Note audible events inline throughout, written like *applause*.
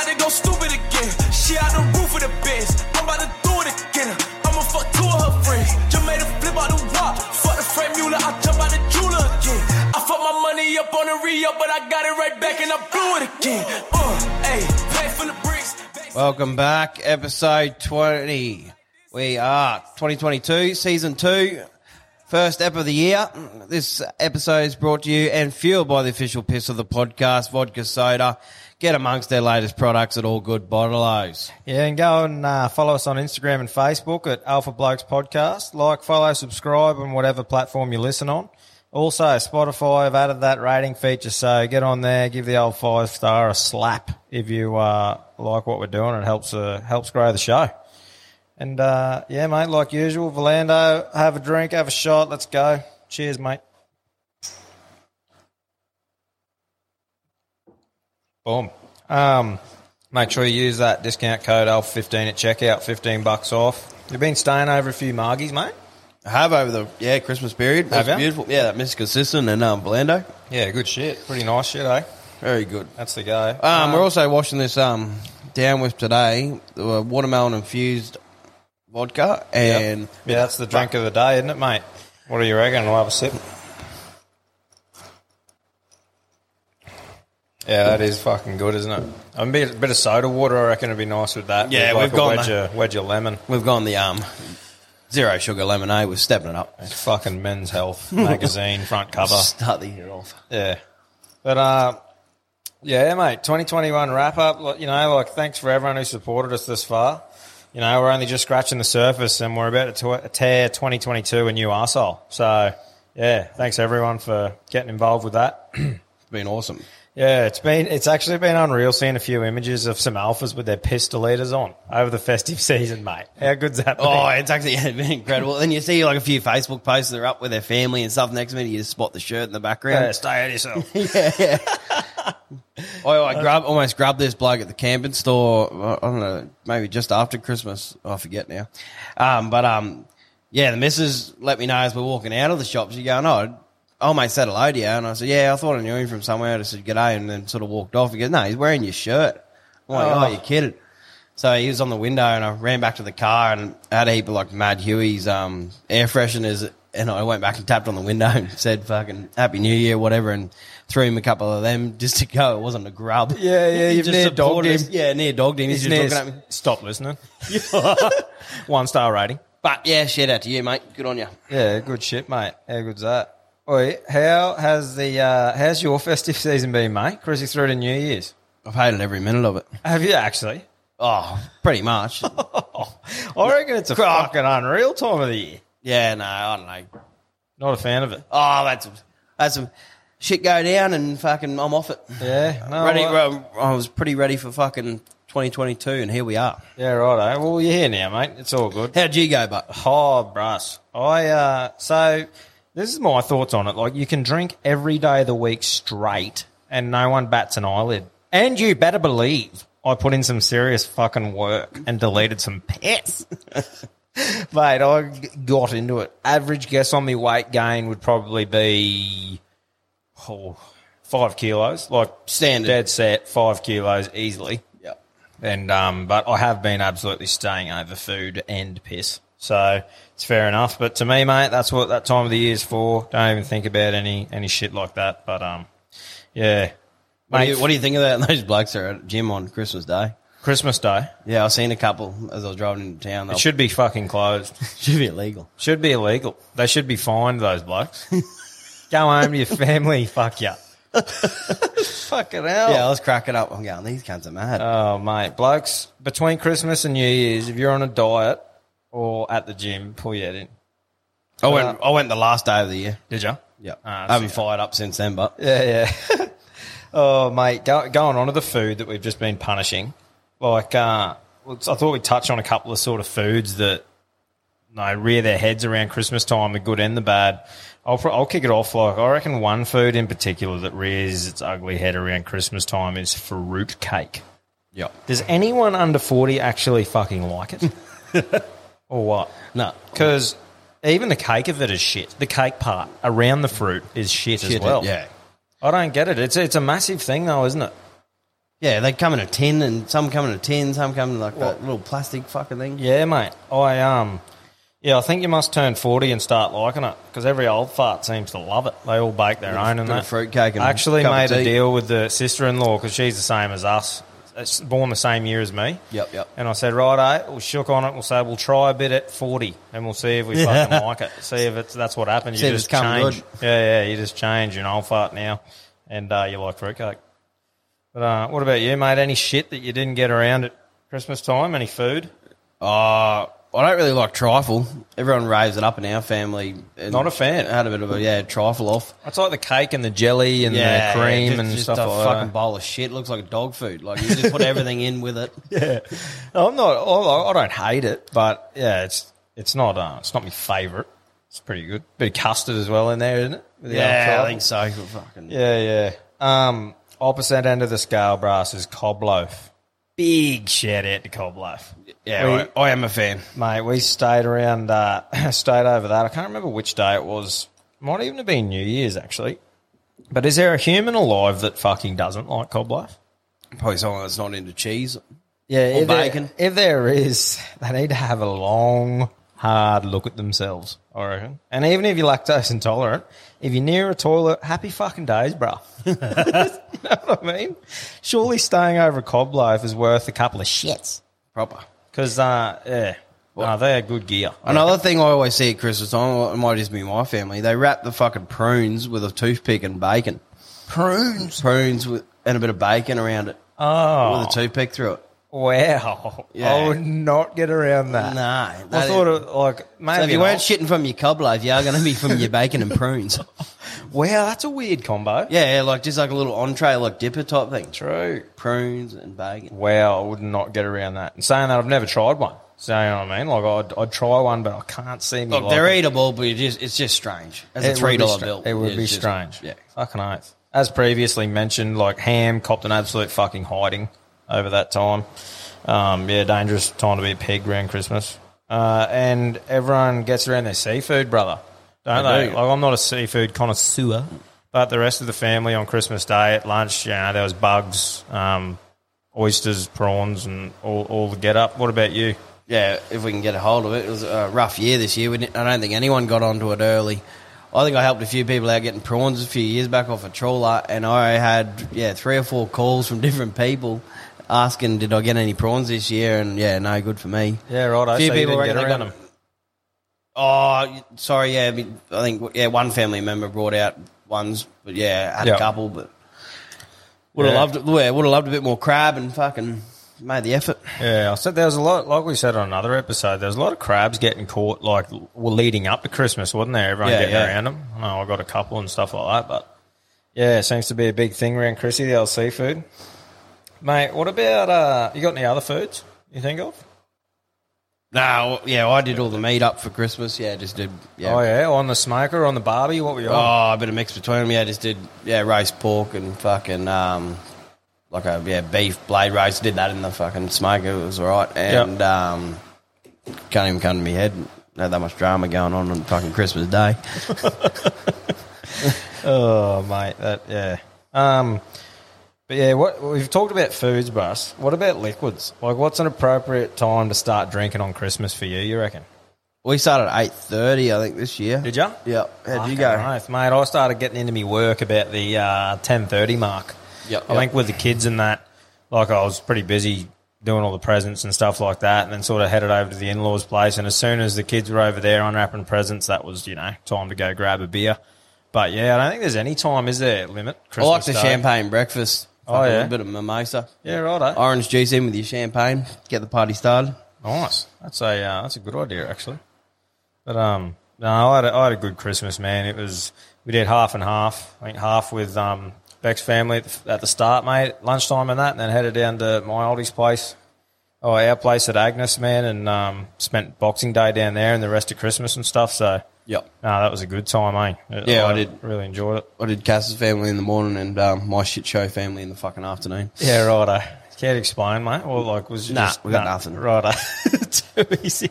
About to go stupid again. She out the roof of the Benz. I'm about to do it again. I'ma fuck two of her friends. Just made a flip out the wall. Fuck the Franck Muller. I jump out the jeweler again. I fuck my money up on the re-up, but I got it right back and I blew it again. Uh, hey, pay for the bricks. Welcome back, episode 20. We are 2022, season 2, first ep of the year. This episode is brought to you and fueled by the official piss of the podcast, Vodka Soda. Get amongst their latest products at all good bottles. Yeah, and go and uh, follow us on Instagram and Facebook at Alpha Blokes Podcast. Like, follow, subscribe on whatever platform you listen on. Also, Spotify have added that rating feature, so get on there, give the old five star a slap if you uh, like what we're doing. It helps uh, helps grow the show. And uh, yeah, mate, like usual, Volando, have a drink, have a shot, let's go. Cheers, mate. Boom. Um, make sure you use that discount code ALF15 at checkout, 15 bucks off. You've been staying over a few margies, mate? I have over the yeah Christmas period. Have That's ya? beautiful. Yeah, that Mr. Consistent and um, Blando. Yeah, good shit. Pretty nice shit, eh? Very good. That's the go. Um, we're also washing this um, down with today, the watermelon infused vodka, and yeah, that's the drink of the day, isn't it, mate? What do you reckon? We'll have a sip. Yeah, that is fucking good, isn't it? A bit, bit of soda water, I reckon, would be nice with that. Yeah, with we've gone a wedge, the- of, wedge of lemon. we've gone the um, zero sugar lemonade. We're stepping it up. It's fucking Men's Health *laughs* magazine front cover. Start the year off. Yeah. But, uh, yeah, mate, 2021 wrap up. Like, You know, like, thanks for everyone who supported us this far. You know, we're only just scratching the surface and we're about to tear 2022 a new arsehole. So, yeah, thanks everyone for getting involved with that. It's *clears throat* been awesome. Yeah, it's been it's actually been unreal seeing a few images of some alphas with their pistol eaters on over the festive *laughs* season, mate. How good's that? been? Oh, it's actually *laughs* yeah, been incredible. Then you see like a few Facebook posts that are up with their family and stuff. Next minute, you just spot the shirt in the background. yeah, stay at yourself. *laughs* Yeah. Oh, I grab, almost grabbed this bloke at the camping store. I don't know, maybe just after Christmas. I forget now. Um, but um, yeah, the missus let me know as we're walking out of the shop. She going, "Oh, oh mate, said hello to you," and I said, "Yeah, I thought I knew him from somewhere." I just said, "G'day," and then sort of walked off. He goes, "No, he's wearing your shirt." I'm like, "Oh, Oh. you kidding?" So he was on the window, and I ran back to the car and had a heap of like Mad Huey's um, air fresheners, and I went back and tapped on the window and *laughs* said, "Fucking Happy New Year," whatever, and threw him a couple of them *laughs* just to go. It wasn't a grub. Yeah, yeah, *laughs* you've just near dogged him. Yeah, near dogged him. He's, He's just looking at me. Stop listening. One star rating. But yeah, shout out to you, mate. Good on you. Yeah, good shit, mate. How good's that? Oi, how has the uh, how's your festive season been, mate? Cruising through to New Year's. I've hated every minute of it. Have you actually? Oh, pretty much. *laughs* I reckon it's a fucking unreal time of the year. yeah, no, I don't know. Not a fan of it. Oh, that's that's some shit go down and fucking I'm off it. Yeah, no, *laughs* ready. I- I was pretty ready for fucking 2022, and here we are. Yeah, right. Well, you're here now, mate. It's all good. How'd you go, but Oh, brass. I uh, so this is my thoughts on it. Like you can drink every day of the week straight, and no one bats an eyelid. And you better believe I put in some serious fucking work and deleted some piss. *laughs* Mate, I got into it. Average guess on me weight gain would probably be oh, five kilos, like Standard. dead set, five kilos easily. Yep. And um, but I have been absolutely staying over food and piss, so it's fair enough. But to me, mate, that's what that time of the year is for. Don't even think about any any shit like that. But um, yeah, What do, mate. you, what do you think of that? *laughs* Those blokes are at gym on Christmas Day. Christmas Day, Yeah, I've seen a couple as I was driving into town. It should be fucking closed. *laughs* should be illegal. Should be illegal. They should be fined. Those blokes. *laughs* Go home to your family. Fuck ya. Fucking hell. Yeah, I was cracking up. I'm going, these cunts are mad. Oh, mate. Blokes, between Christmas and New Year's, if you're on a diet or at the gym, pull your head in. I went. I went the last day of the year. Did you? Yeah, Ah, I haven't so- fired up since then, but Yeah, yeah. *laughs* oh, mate, go, going on to the food that we've just been punishing. Like, uh, I thought we'd touch on a couple of sort of foods that you know, rear their heads around Christmas time, the good and the bad. I'll, I'll kick it off. Like, I reckon one food in particular that rears its ugly head around Christmas time is fruit cake. yeah, Does anyone under 40 actually fucking like it? *laughs* or what? no, Because even the cake of it is shit. The cake part around the fruit is shit, as Shit, well. yeah. I don't get it. It's it's a massive thing though, isn't it? Yeah, they come in a tin, and some come in a tin, some come in like that little plastic fucking thing. Yeah, mate. I um, yeah, I think you must turn forty and start liking it because every old fart seems to love it. They all bake their own and bit of that. fruitcake and I actually cup of made a tea. deal with the sister-in-law because she's the same as us. It's born the same year as me. Yep, yep. And I said, right, we'll shook on it. We'll say we'll try a bit at forty, and we'll see if we fucking like it. See if it's that's what happens. You just change. good. Yeah, yeah. You just change. You're an old fart now, and uh, you like fruitcake. But uh, what about you, mate? Any shit that you didn't get around at Christmas time? Any food? Uh, I don't really like trifle. Everyone raves it up in our family. and Not a fan. Had a bit of a yeah trifle off. It's like the cake and the jelly and the cream just, and just stuff a like fucking that. bowl of shit. Looks like a dog food. Like you just put *laughs* everything in with it. Yeah, no, I'm not. I I don't hate it, but yeah, it's it's not. Uh, it's not my favourite. It's pretty good. Bit of custard as well in there, isn't it? With the Yeah, I think so. Fucking Yeah, yeah. Um, opposite end of the scale, brass is cob loaf. Big shout out to cob loaf. yeah. We- I, I am a fan. Mate, we stayed around, uh, *laughs* stayed over that. I can't remember which day it was. Might even have been New Year's, actually. But is there a human alive that fucking doesn't like cob loaf? Probably someone that's not into cheese. Yeah, Or if there- if there is, *laughs* they need to have a long, hard look at themselves, I reckon. And even if you're lactose intolerant, if you're near a toilet, happy fucking days, bro. *laughs* you know what I mean? Surely staying over a cob loaf is worth a couple of shits. Proper. Because, uh, yeah, no, they're good gear. Another thing I always see at Christmas time, it might just be my family, they wrap the fucking prunes with a toothpick and bacon. Prunes? Prunes with, and a bit of bacon around it. Oh, With a toothpick through it. Wow. Yeah. I would not get around that. No. I that thought is- it, like, maybe so if you not. weren't shitting from your cob loaf, you are going to be from your *laughs* bacon and prunes. Wow, that's a weird combo. Yeah, yeah, like just like a little entree, like dipper type thing. True. Prunes and bacon. Wow, I would not get around that. And saying that, I've never tried one. So, you know what I mean? Like, I'd, I'd try one, but I can't see me Look, like they're it. eatable, but it just, it's just strange. As It a three dollar bill, It would be just- strange. Yeah, Fucking oath. As previously mentioned, like, ham copped an absolute fucking hiding over that time. Um, yeah, dangerous time to be a pig around Christmas. Uh, and everyone gets around their seafood, brother. Don't They they? do. Like, I'm not a seafood connoisseur, but the rest of the family on Christmas Day at lunch, you know, there was bugs, um, oysters, prawns, and all, all the get up. What about you? yeah. If we can get a hold of it, it was a rough year this year. We didn't, I don't think anyone got onto it early. I think I helped a few people out getting prawns a few years back off a trawler, and I had yeah three or four calls from *laughs* different people asking, "Did I get any prawns this year?" And yeah, no good for me. Yeah, right. A Few so people reckon they around got- them. Oh, sorry. Yeah, I mean, I think yeah one family member brought out ones, but yeah, had Yeah. a couple, but would have Yeah. loved it. Yeah, would have loved a bit more crab and fucking made the effort. Yeah, I said there was a lot, like we said on another episode, there was a lot of crabs getting caught, like, leading up to Christmas, wasn't there? Everyone Yeah, getting yeah. around them. I know I got a couple and stuff like that, but yeah, it seems to be a big thing around Chrissy, the old seafood. Mate, what about uh you got any other foods you think of? No, yeah, I did all the meat up for Christmas. Yeah, just did. Yeah. Oh yeah, on the smoker, on the barbie, what were you on? Oh, a bit of mix between them. Yeah, just did yeah roast pork and fucking um like a yeah beef blade roast. Did that in the fucking smoker. It was alright. And um can't even come to my head. Had that much drama going on on fucking Christmas Day. *laughs* Oh, mate, that yeah. Um, but yeah, what we've talked about foods, Bus. What about liquids? Like, what's an appropriate time to start drinking on Christmas for you? You reckon? We started at eight thirty, I think, this year. Did ya? Yeah. How'd you go? oath, mate? I started getting into me work about the uh, ten thirty mark. Yep, I yep. think with the kids and that, like I was pretty busy doing all the presents and stuff like that, and then sort of headed over to the in laws' place. And as soon as the kids were over there unwrapping presents, that was you know time to go grab a beer. But yeah, I don't think there's any time, is there? Limit. I like the Day? champagne breakfast. Oh, yeah? a little bit of mimosa. Yeah, right. Orange juice in with your champagne. Get the party started. Nice. That's a uh, that's a good idea actually. But um, no, I had a, I had a good Christmas, man. It was we did half and half. I think half with um Beck's family at the, at the start, mate, lunchtime and that, and then headed down to my oldie's place. Oh, our place at Agnes, man, and um, spent Boxing Day down there and the rest of Christmas and stuff. So, Yep. no, that was a good time, eh? Yeah, I did. Really enjoyed it. I did Cass's family in the morning and um, my shit show family in the fucking afternoon. Yeah, righto. Can't explain, mate. Well, like, was Nah, just we got nothing. Righto. *laughs* Too easy.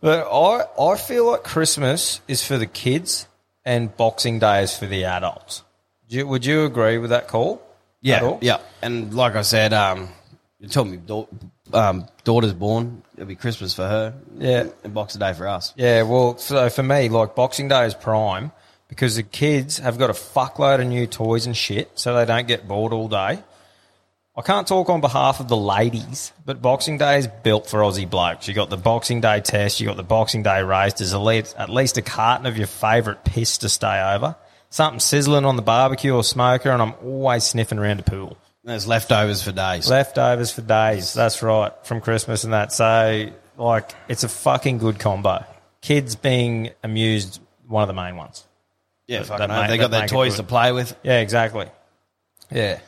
But I, I feel like Christmas is for the kids and Boxing Day is for the adults. Do you, would you agree with that call? At Yeah, all? yeah. And like I said, um, you told me da- um, daughter's born. It'll be Christmas for her. Yeah. And Boxer Day for us. Yeah, well, so for me, like Boxing Day is prime because the kids have got a fuckload of new toys and shit, so they don't get bored all day. I can't talk on behalf of the ladies, but Boxing Day is built for Aussie blokes. You got the Boxing Day test, you got the Boxing Day race. There's at least, at least a carton of your favourite piss to stay over. Something sizzling on the barbecue or smoker, and I'm always sniffing around the pool. There's leftovers for days. Leftovers for days. That's right, from Christmas and that. So, like, it's a fucking good combo. Kids being amused, one of the main ones. yeah, that fucking make- They got their toys to play with. Yeah, exactly. Yeah,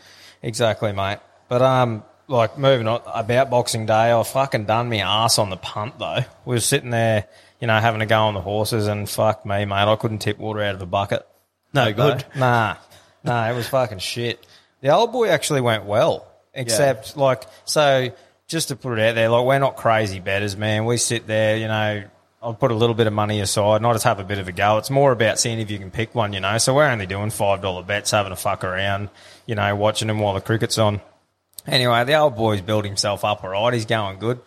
exactly, mate. But um, like moving on about Boxing Day, I fucking done me ass on the punt though. We were sitting there, you know, having a go on the horses, and fuck me, mate, I couldn't tip water out of a bucket. No good. Though. Nah, nah, it was fucking shit. The old boy actually went well, except like so. Just to put it out there, like we're not crazy betters, man. We sit there, you know. I'll put a little bit of money aside, not just have a bit of a go. It's more about seeing if you can pick one, you know. So we're only doing five dollar bets, having a fuck around, you know, watching them while the cricket's on. Anyway, the old boy's built himself up all right. He's going good.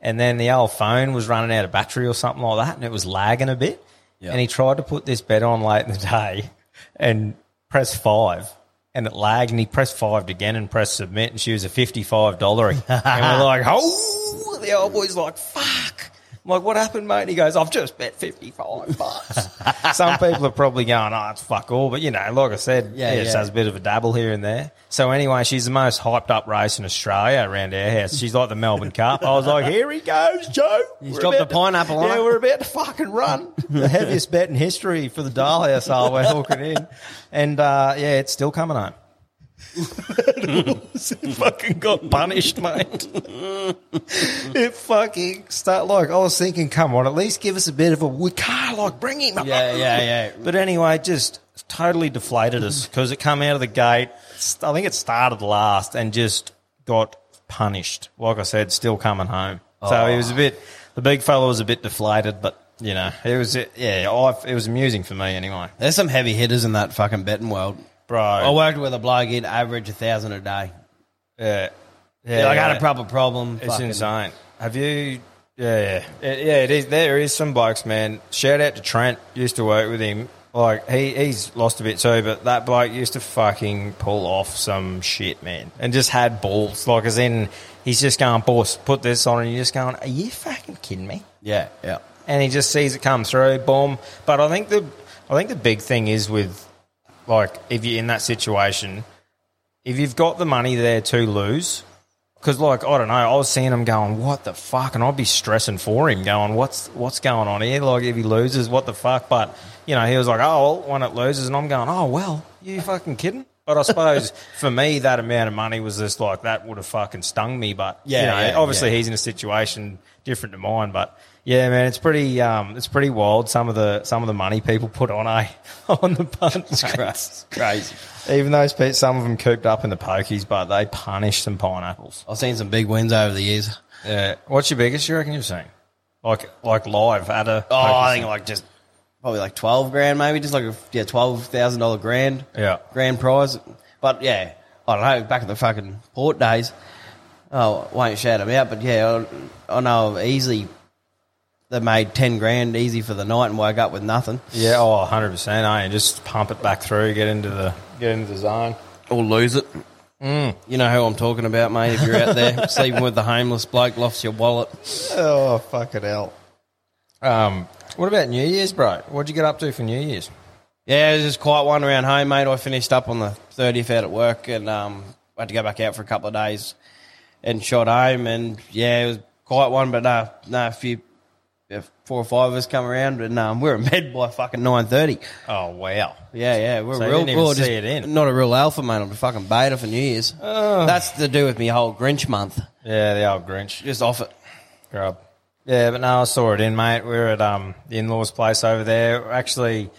And then the old phone was running out of battery or something like that, and it was lagging a bit. Yeah. And he tried to put this bet on late in the day and press five. And it lagged, and he pressed five again and pressed submit, and she was a $55 And we're like, oh, the old boy's like, fuck. I'm like, what happened, mate? He goes, I've just bet 55 bucks. *laughs* Some people are probably going, oh, it's fuck all. But, you know, like I said, Yeah, yeah, it yeah. has a bit of a dabble here and there. So anyway, she's the most hyped up race in Australia around our house. She's like the Melbourne Cup. I was like, here he goes, Joe. He's dropped the pineapple on Yeah, her. we're about to fucking run. *laughs* the heaviest bet in history for the Dahlia sale we're hooking in. And, uh, yeah, it's still coming home. It fucking got punished, mate. it fucking start like I was thinking, come on, at least give us a bit of a we can't like bring him. up. Yeah, yeah, yeah. But anyway, just totally deflated us because it come out of the gate. I think it started last and just got punished. Like I said, still coming home. So he was a bit. The big fella was a bit deflated, but you know, it was yeah. I, it was amusing for me anyway, There's some heavy hitters in that fucking betting world. Bro. I worked with a bloke, he'd average a thousand a day. yeah, Yeah, like I had a proper problem. It's fucking- insane. Have you? Yeah, yeah, It- yeah. It is. There is some blokes, man. Shout out to Trent. Used to work with him. Like he, he's lost a bit too, but that bloke used to fucking pull off some shit, man, and just had balls. Like as in, he's just going, boss, put this on, and you're just going, are you fucking kidding me? Yeah, yeah. and he just sees it come through, boom. But I think the I think the big thing is with like if you're in that situation, if you've got the money there to lose, because like I don't know, I was seeing him going, what the fuck, and I'd be stressing for him, going, what's what's going on here? Like if he loses, what the fuck? But you know, he was like, oh well, when it loses, and I'm going, oh well, you fucking kidding? But I suppose *laughs* for me, that amount of money was just like that would have fucking stung me. But Yeah, you know, yeah, obviously yeah. he's in a situation different to mine. But yeah, man, it's pretty, um, it's pretty wild. Some of the some of the money people put on a *laughs* on the punt. rates. Crazy. Even those pe- some of them cooped up in the pokies, but they punish some pineapples. I've seen some big wins over the years. Yeah. What's your biggest you reckon you've seen? Like like live at a Oh, I think like just probably like twelve grand, maybe just like a yeah twelve thousand dollar grand. Yeah. grand prize. But yeah, I don't know. Back in the fucking port days, oh, I won't shout them out, but yeah, I, I know easily they made ten grand easy for the night and woke up with nothing Yeah, oh, 100 percent. Eh? And just pump it back through, get into the get into the zone. or lose it. Mm. You know who I'm talking about, mate. If you're out there *laughs* sleeping with the homeless bloke, lost your wallet. Oh fucking hell. Um, what about New Year's, bro? What'd you get up to for New Year's? Yeah, it was just quite one around home, mate. I finished up on the 30th out at work and um, I had to go back out for a couple of days and shot home. And yeah, it was quite one, but no, no, a few, yeah, four or five of us come around and um, we were in bed by fucking 9.30. Oh wow. Yeah, yeah, we're So you real. didn't even we're see it in. Not a real alpha, mate. I'm a fucking beta for New Year's. That's to do with me whole Grinch month. Yeah, the old Grinch. Just off it. Grub. Yeah, but no, I saw it in, mate. We were at um, the in-laws' place over there. Actually,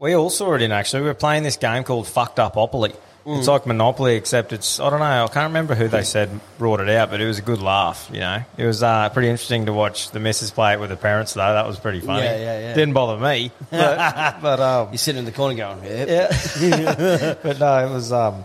we all saw it in. Actually, we were playing this game called Fucked Up Opoly. It's like Monopoly, except it's I don't know. I can't remember who they said brought it out, but it was a good laugh. You know, it was uh, pretty interesting to watch the missus play it with the parents. Though that was pretty funny. Yeah, yeah, yeah. Didn't bother me, *laughs* but, but um, You're sitting in the corner going, yeah. yeah. *laughs* *laughs* but no, it was um,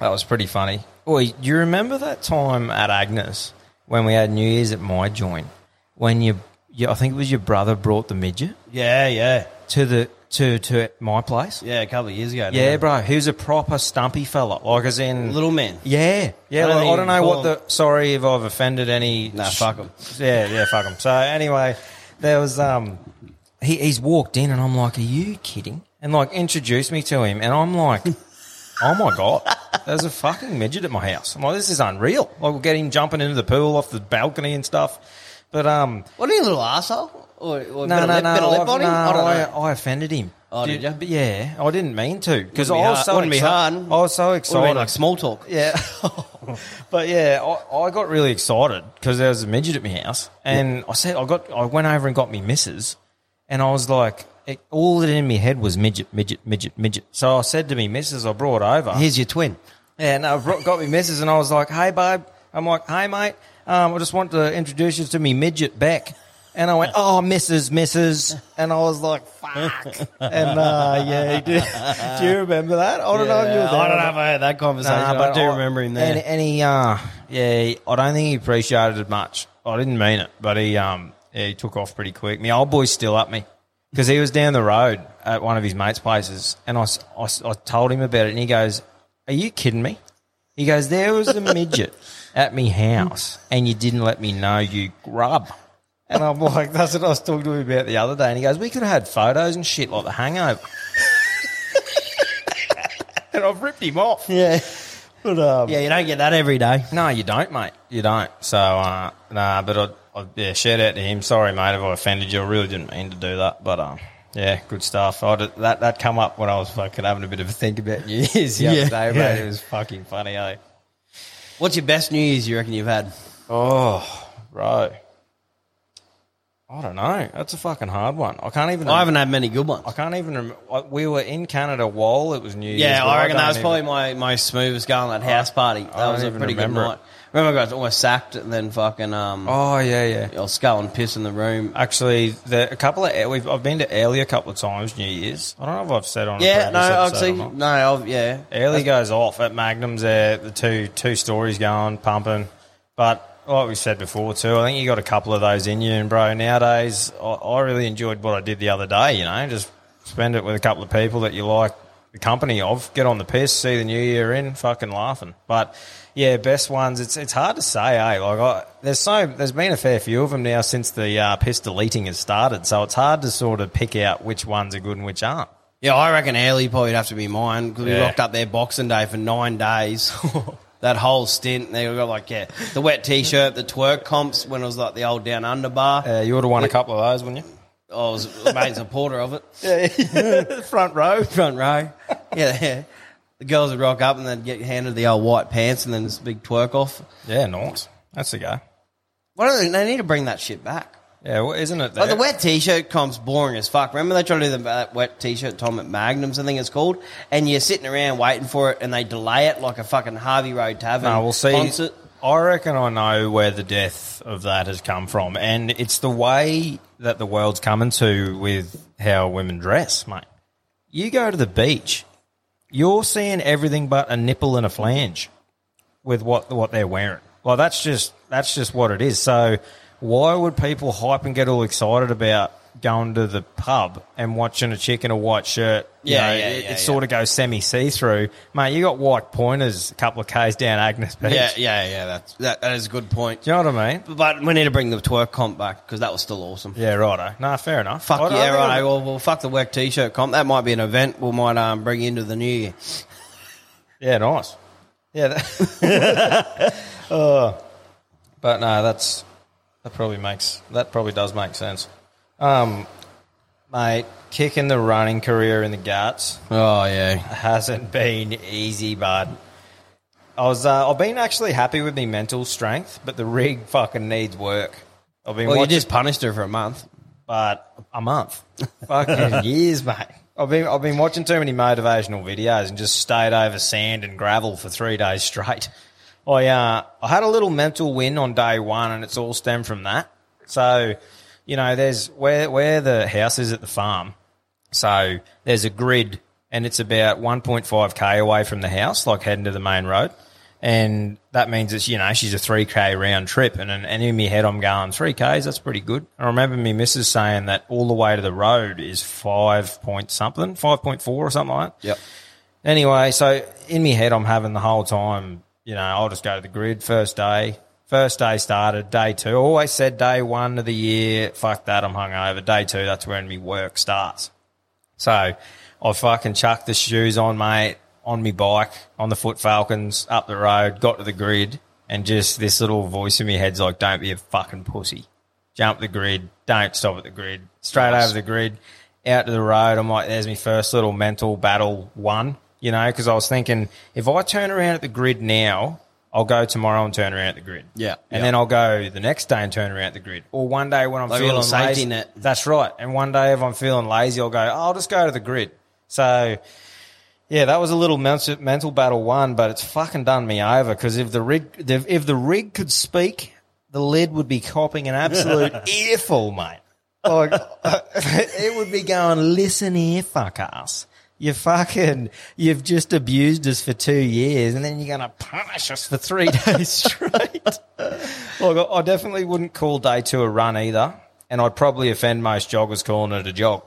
that was pretty funny. Oi, do you remember that time at Agnes when we had New Year's at my joint? When you, you I think it was your brother brought the midget Yeah, yeah. To the to to my place. Yeah, a couple of years ago. Yeah, bro, he was a proper stumpy fella, like as in Little man. Yeah, yeah. I don't like, I don't know what the. Sorry if I've offended any. Nah, fuck 'em. Yeah, yeah, fuck him. So anyway, there was um, he, he's walked in and I'm like, are you kidding? And like introduced me to him, and I'm like, oh my god, there's a fucking midget at my house. I'm like, this is unreal. Like we'll get him jumping into the pool off the balcony and stuff. But um, What are you, a little asshole? Or, or no, bit no, of no, bit of lip I've- on him? no, I I. I offended him. Oh, did ya? But yeah, I didn't mean to because I was so excited. I was so excited. like small talk. Yeah. *laughs* but yeah, I, I got really excited because there was a midget at my house, and I said I got I went over and got me missus, and I was like, it, all that in my head was midget, midget, midget, midget. So I said to me missus, I brought over. Here's your twin. Yeah, no, I brought, got me missus, and I was like, hey babe, I'm like, hey mate, um, I just want to introduce you to me midget Beck. And I went, oh, Mrs. Mrs. And I was like, fuck. and uh, yeah, he did. Do you remember that? I don't know if you were there. I don't know if I had that conversation. Nah, but I do remember him there. And, and he, uh, yeah, I don't think he appreciated it much. I didn't mean it, but he, um, yeah, he took off pretty quick. My old boy's still up me because he was down the road at one of his mates' places, and I, s- I s- I told him about it, and he goes, "Are you kidding me?" He goes, "There was a midget *laughs* at me house, and you didn't let me know, you grub." And I'm like, that's what I was talking to him about the other day. And he goes, we could have had photos and shit like the hangover. *laughs* and I've ripped him off. yeah. But, um, Yeah, you don't get that every day. no, you don't, mate. You don't. So, uh, nah, but I, I, yeah, shout out to him. Sorry, mate, if I offended you. I really didn't mean to do that. But, um, yeah, good stuff. I did, that that come up when I was fucking having a bit of a think about New Year's the *laughs* Yeah, other day, mate. yeah. It was fucking funny, eh? What's your best New Year's you reckon you've had? Oh, bro. I don't know. That's a fucking hard one. I can't even. I haven't had many good ones. I can't even. Rem- I- we were in Canada while it was New Year's. Yeah, but I reckon that don't was even- probably my, my smoothest going at house party. That don't was a even pretty good remember it. night. Remember, I got almost sacked and then fucking um, Oh yeah, yeah. I was skull and piss in the room. Actually, the, a couple of we've I've been to Airlie a couple of times New Year's. I don't know if I've said on a Yeah, no, previous episode actually, no, I've, yeah. Airlie goes off at Magnum's there. The two two stories going pumping, but like we said before too, I think you got a couple of those in you. And bro, nowadays I, I really enjoyed what I did the other day. You know, just spend it with a couple of people that you like the company of. Get on the piss, see the new year in, fucking laughing. But yeah, best ones. It's it's hard to say. Eh, like I, there's so there's been a fair few of them now since the uh, piss deleting has started. So it's hard to sort of pick out which ones are good and which aren't. Yeah, I reckon Airlie probably would have to be mine because we Yeah. locked up their Boxing Day for nine days. *laughs* that whole stint, they got like yeah, the wet t-shirt, the twerk comps when it was like the old down under bar. Uh, you would have won a couple of those, wouldn't you? I was a main supporter of it. *laughs* Yeah, *laughs* front row. Front row. Yeah, yeah. The girls would rock up and they'd get handed the old white pants and then this big twerk off. Yeah, nice. That's the guy. Why don't they, they need to bring that shit back? Yeah, well, isn't it? Like the wet t-shirt comp's boring as fuck. Remember they tried to do the, that wet t-shirt Tom at Magnums, I think it's called, and you're sitting around waiting for it, and they delay it like a fucking Harvey Road Tavern No, we'll see. concert. I reckon I know where the death of that has come from, and it's the way that the world's coming to with how women dress, mate. You go to the beach, you're seeing everything but a nipple and a flange with what what they're wearing. Well, that's just that's just what it is. So, why would people hype and get all excited about going to the pub and watching a chick in a white shirt? You Yeah, know, yeah, it, yeah, sort of goes semi see through, mate. You got white pointers a couple of k's down Agnes Beach. Yeah, yeah, yeah. That's that, that is a good point. Do you know what I mean? But we need to bring the twerk comp back because that was still awesome. Yeah, righto. No, fair enough. Fuck I yeah, right. Well, well, fuck the wet t-shirt comp. That might be an event we might um, bring into the new year. Yeah, nice. Yeah. That, *laughs* *laughs* *laughs* Oh. but no, that's that probably makes that probably does make sense. Um, mate, kicking the running career in the guts Oh yeah. hasn't been easy, bud. I was uh, I've been actually happy with my mental strength, but the rig fucking needs work. I've been Well, you just punished her for a month. but a month, *laughs* fucking years, mate. I've been I've been watching too many motivational videos and just stayed over sand and gravel for three days straight. I uh, I had a little mental win on day one, and it's all stemmed from that. So, you know, there's where where the house is at the farm. So there's a grid, and it's about 1.5k away from the house, like heading to the main road. And that means it's, you know, she's a 3k round trip. And, and in my head, I'm going, 3ks, that's pretty good. I remember me missus saying that all the way to the road is 5 point something, 5.4 or something like that. Yep. Anyway, so in my head, I'm having the whole time, you know, I'll just go to the grid first day. First day started, day two. Always said day one of the year, fuck that, I'm hungover. Day two, that's when me work starts. So I fucking chucked the shoes on, mate, on me bike, on the Foot Falcons, up the road, got to the grid, and just this little voice in my head's like, don't be a fucking pussy. Jump the grid, don't stop at the grid. Straight over the grid, out to the road. I'm like, there's my first little mental battle one, you know, because I was thinking, if I turn around at the grid now, I'll go tomorrow and turn around at the grid. Yeah, And yeah. then I'll go the next day and turn around at the grid. Or one day when I'm Like feeling safety lazy. net. That's right. And one day if I'm feeling lazy, I'll go, oh, I'll just go to the grid. So, yeah, that was a little mental, battle one, but it's fucking done me over because if the rig, if if the rig could speak, the lid would be copping an absolute *laughs* earful, mate. Like, *laughs* it would be going, listen here, fuck ass. You fucking, you've just abused us for two years and then you're going to punish us for three *laughs* days straight. Look, I definitely wouldn't call day two a run either. And I'd probably offend most joggers calling it a jog.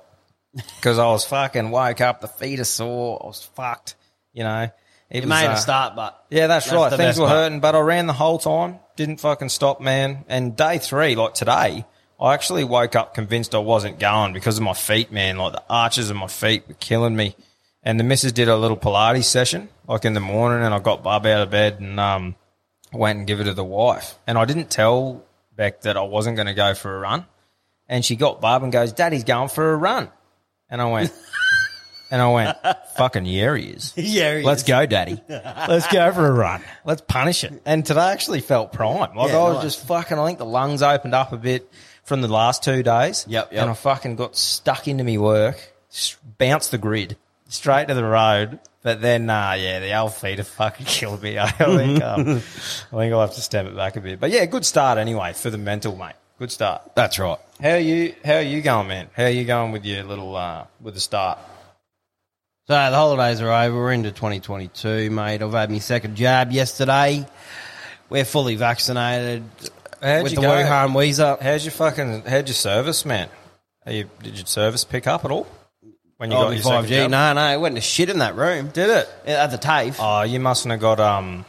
Because I was fucking woke up, the feet are sore, I was fucked, you know. It You was, made uh, a start, but yeah, that's, That's right. Things were part. hurting, but I ran the whole time. Didn't fucking stop, man. And day three, like today, I actually woke up convinced I wasn't going because of my feet, man. Like the arches of my feet were killing me. And the missus did a little Pilates session, like in the morning, and I got Bub out of bed and um, went and give it to the wife. And I didn't tell Beck that I wasn't going to go for a run. And she got Bub and goes, Daddy's going for a run. And I went, *laughs* and I went, fucking yeah, he is. *laughs* yeah, he Let's is. go, Daddy. *laughs* Let's go for a run. Let's punish it. And today I actually felt prime. Like Yeah, I was nice. just fucking. I think the lungs opened up a bit from the last two days. Yep, yep. And I fucking got stuck into me work, bounced the grid straight to the road. But then, uh, yeah, the old feet have fucking *laughs* killed me. *laughs* I think, um, *laughs* I think I'll have to step it back a bit. But yeah, good start anyway for the mental, mate. Good start. That's right. How are you? How are you going, man? How are you going with your little uh, with the start? So the holidays are over. We're into 2022, mate. I've had my second jab yesterday. We're fully vaccinated How'd with the go? Wuhan Weezer. How's your fucking how'd your service, man? Are you, did your service pick up at all when you Oh, got your second 5G. jab? No, no, it went to shit in that room. Did it? At the TAFE. Oh, you mustn't have got um,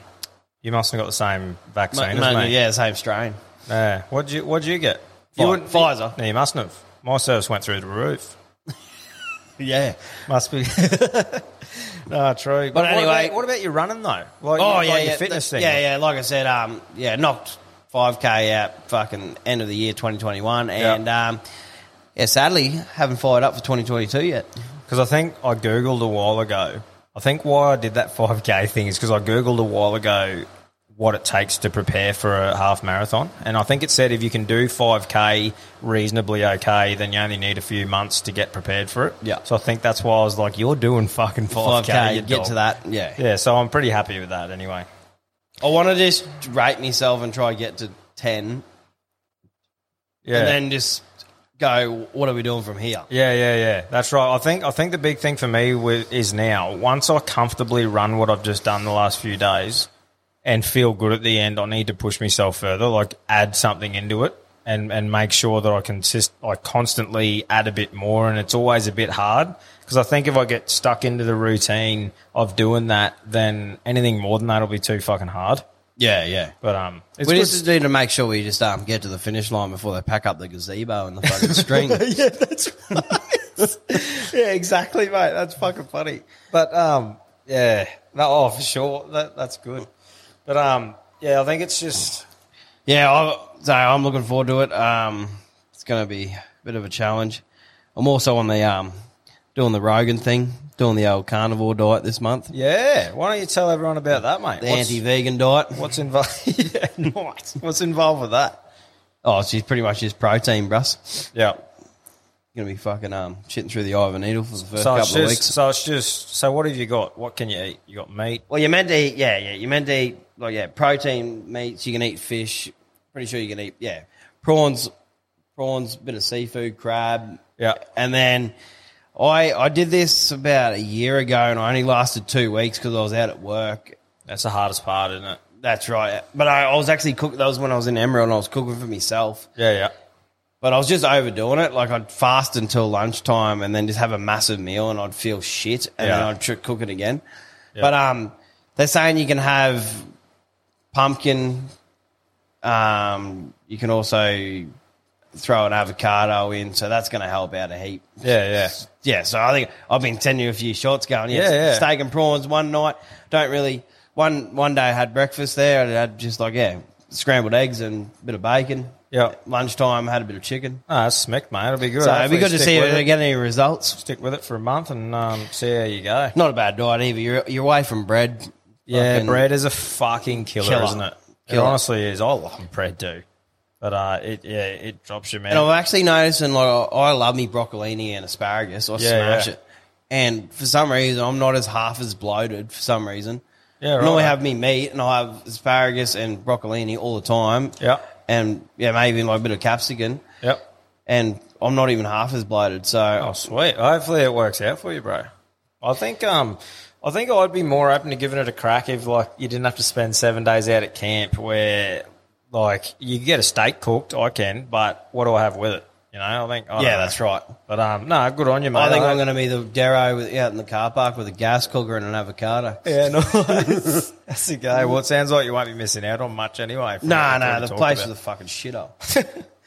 you mustn't have got the same vaccine Ma- as me. yeah, the same strain. Yeah. What'd you What'd you get? You wouldn't- Pfizer. No, you mustn't have. My service went through the roof. *laughs* Yeah. Must be. *laughs* no, true. But, what anyway- about, what about your running though? Like, Oh like yeah, your yeah, fitness th- thing. Yeah, yeah. Like I said, um, yeah, knocked five k out fucking end of the year 2021, and um, yeah, sadly haven't fired up for 2022 yet. Because I think I googled a while ago, I think why I did that 5K thing is because I Googled a while ago what it takes to prepare for a half marathon. And I think it said if you can do 5K reasonably okay, then you only need a few months to get prepared for it. Yeah. So I think that's why I was like, you're doing fucking 5K. 5K, you get dog. to that. Yeah. Yeah, so I'm pretty happy with that anyway. I want to just rate myself and try get to 10 Yeah. and then just go, what are we doing from here? Yeah, yeah, yeah. That's right. I think I think the big thing for me with, is now once I comfortably run what I've just done the last few days and feel good at the end, I need to push myself further, like add something into it and and make sure that I can just like constantly add a bit more. And it's always a bit hard because I think if I get stuck into the routine of doing that, then anything more than that will be too fucking hard. Yeah, yeah. But um, it's we good- just need to make sure we just um, get to the finish line before they pack up the gazebo and the fucking *laughs* string. yeah, that's right. yeah, exactly, mate. That's fucking funny. But um, yeah, no, oh for sure, that that's good. But um, yeah, I think it's just Yeah, I, so I'm looking forward to it. Um, it's going to be a bit of a challenge. I'm also on the um, doing the Rogan thing, doing the old carnivore diet this month, yeah. Why don't you tell everyone about that, mate? the What's- anti-vegan diet. What's involved? *laughs* yeah, nice. What's involved with that? Oh, she's pretty much just protein, bruss. Yeah. Going to be fucking um, shitting through the eye of a needle for the first So couple it's of just weeks. so it's just so what have you got? What can you eat? You got meat. Well, you're meant to eat, yeah, yeah. You're meant to eat, like, yeah, protein meats. You can eat fish. Pretty sure you can eat, yeah, prawns, prawns, bit of seafood, crab. Yeah. And then I I did this about a year ago, and I only lasted two weeks because I was out at work. That's the hardest part, isn't it? That's right. But I, I was actually cooking. That was when I was in Emerald, and I was cooking for myself. Yeah, yeah. But I was just overdoing it. Like I'd fast until lunchtime, and then just have a massive meal, and I'd feel shit, and then I'd tr- cook it again. But um, they're saying you can have pumpkin. Um, you can also throw an avocado in, so that's going to help out a heap. Yeah, yeah. Yeah, so I think I've been sending you a few shots going. Yeah, Yeah, yeah. steak and prawns one night. Don't really. One one day I had breakfast there. and I had just like yeah, scrambled eggs and a bit of bacon. Yeah. Lunchtime had a bit of chicken. Ah, that's smicked, mate. It'll be good. So it'd be good to see if they get any results. Stick with it for a month and um, see how you go. Not a bad diet either. You're you're away from bread. Yeah, bread is a fucking killer, Killer. isn't it? It Killer. honestly is. I love bread too, but uh, it yeah, it drops you, man. And I'm actually noticing like I love me broccolini and asparagus. I smash yeah. it. And for some reason, I'm not as half as bloated. For some reason, Yeah, I normally have me meat and I have asparagus and broccolini all the time. Yeah. and yeah, maybe like a bit of capsicum. Yep. And I'm not even half as bloated. So Oh, sweet. Hopefully it works out for you, bro. I think um, I think I'd be more open to giving it a crack if like you didn't have to spend seven days out at camp where like you can get a steak cooked. I can, but what do I have with it? You know, I think I yeah, know. that's right. But um, no, good on you, mate. I think I'm going to be the Darrow with, out in the car park with a gas cooker and an avocado. Yeah, nice. *laughs* That's the go. Well, it sounds like you won't be missing out on much anyway. No, Nah, nah, the place about. is a fucking shithole. *laughs*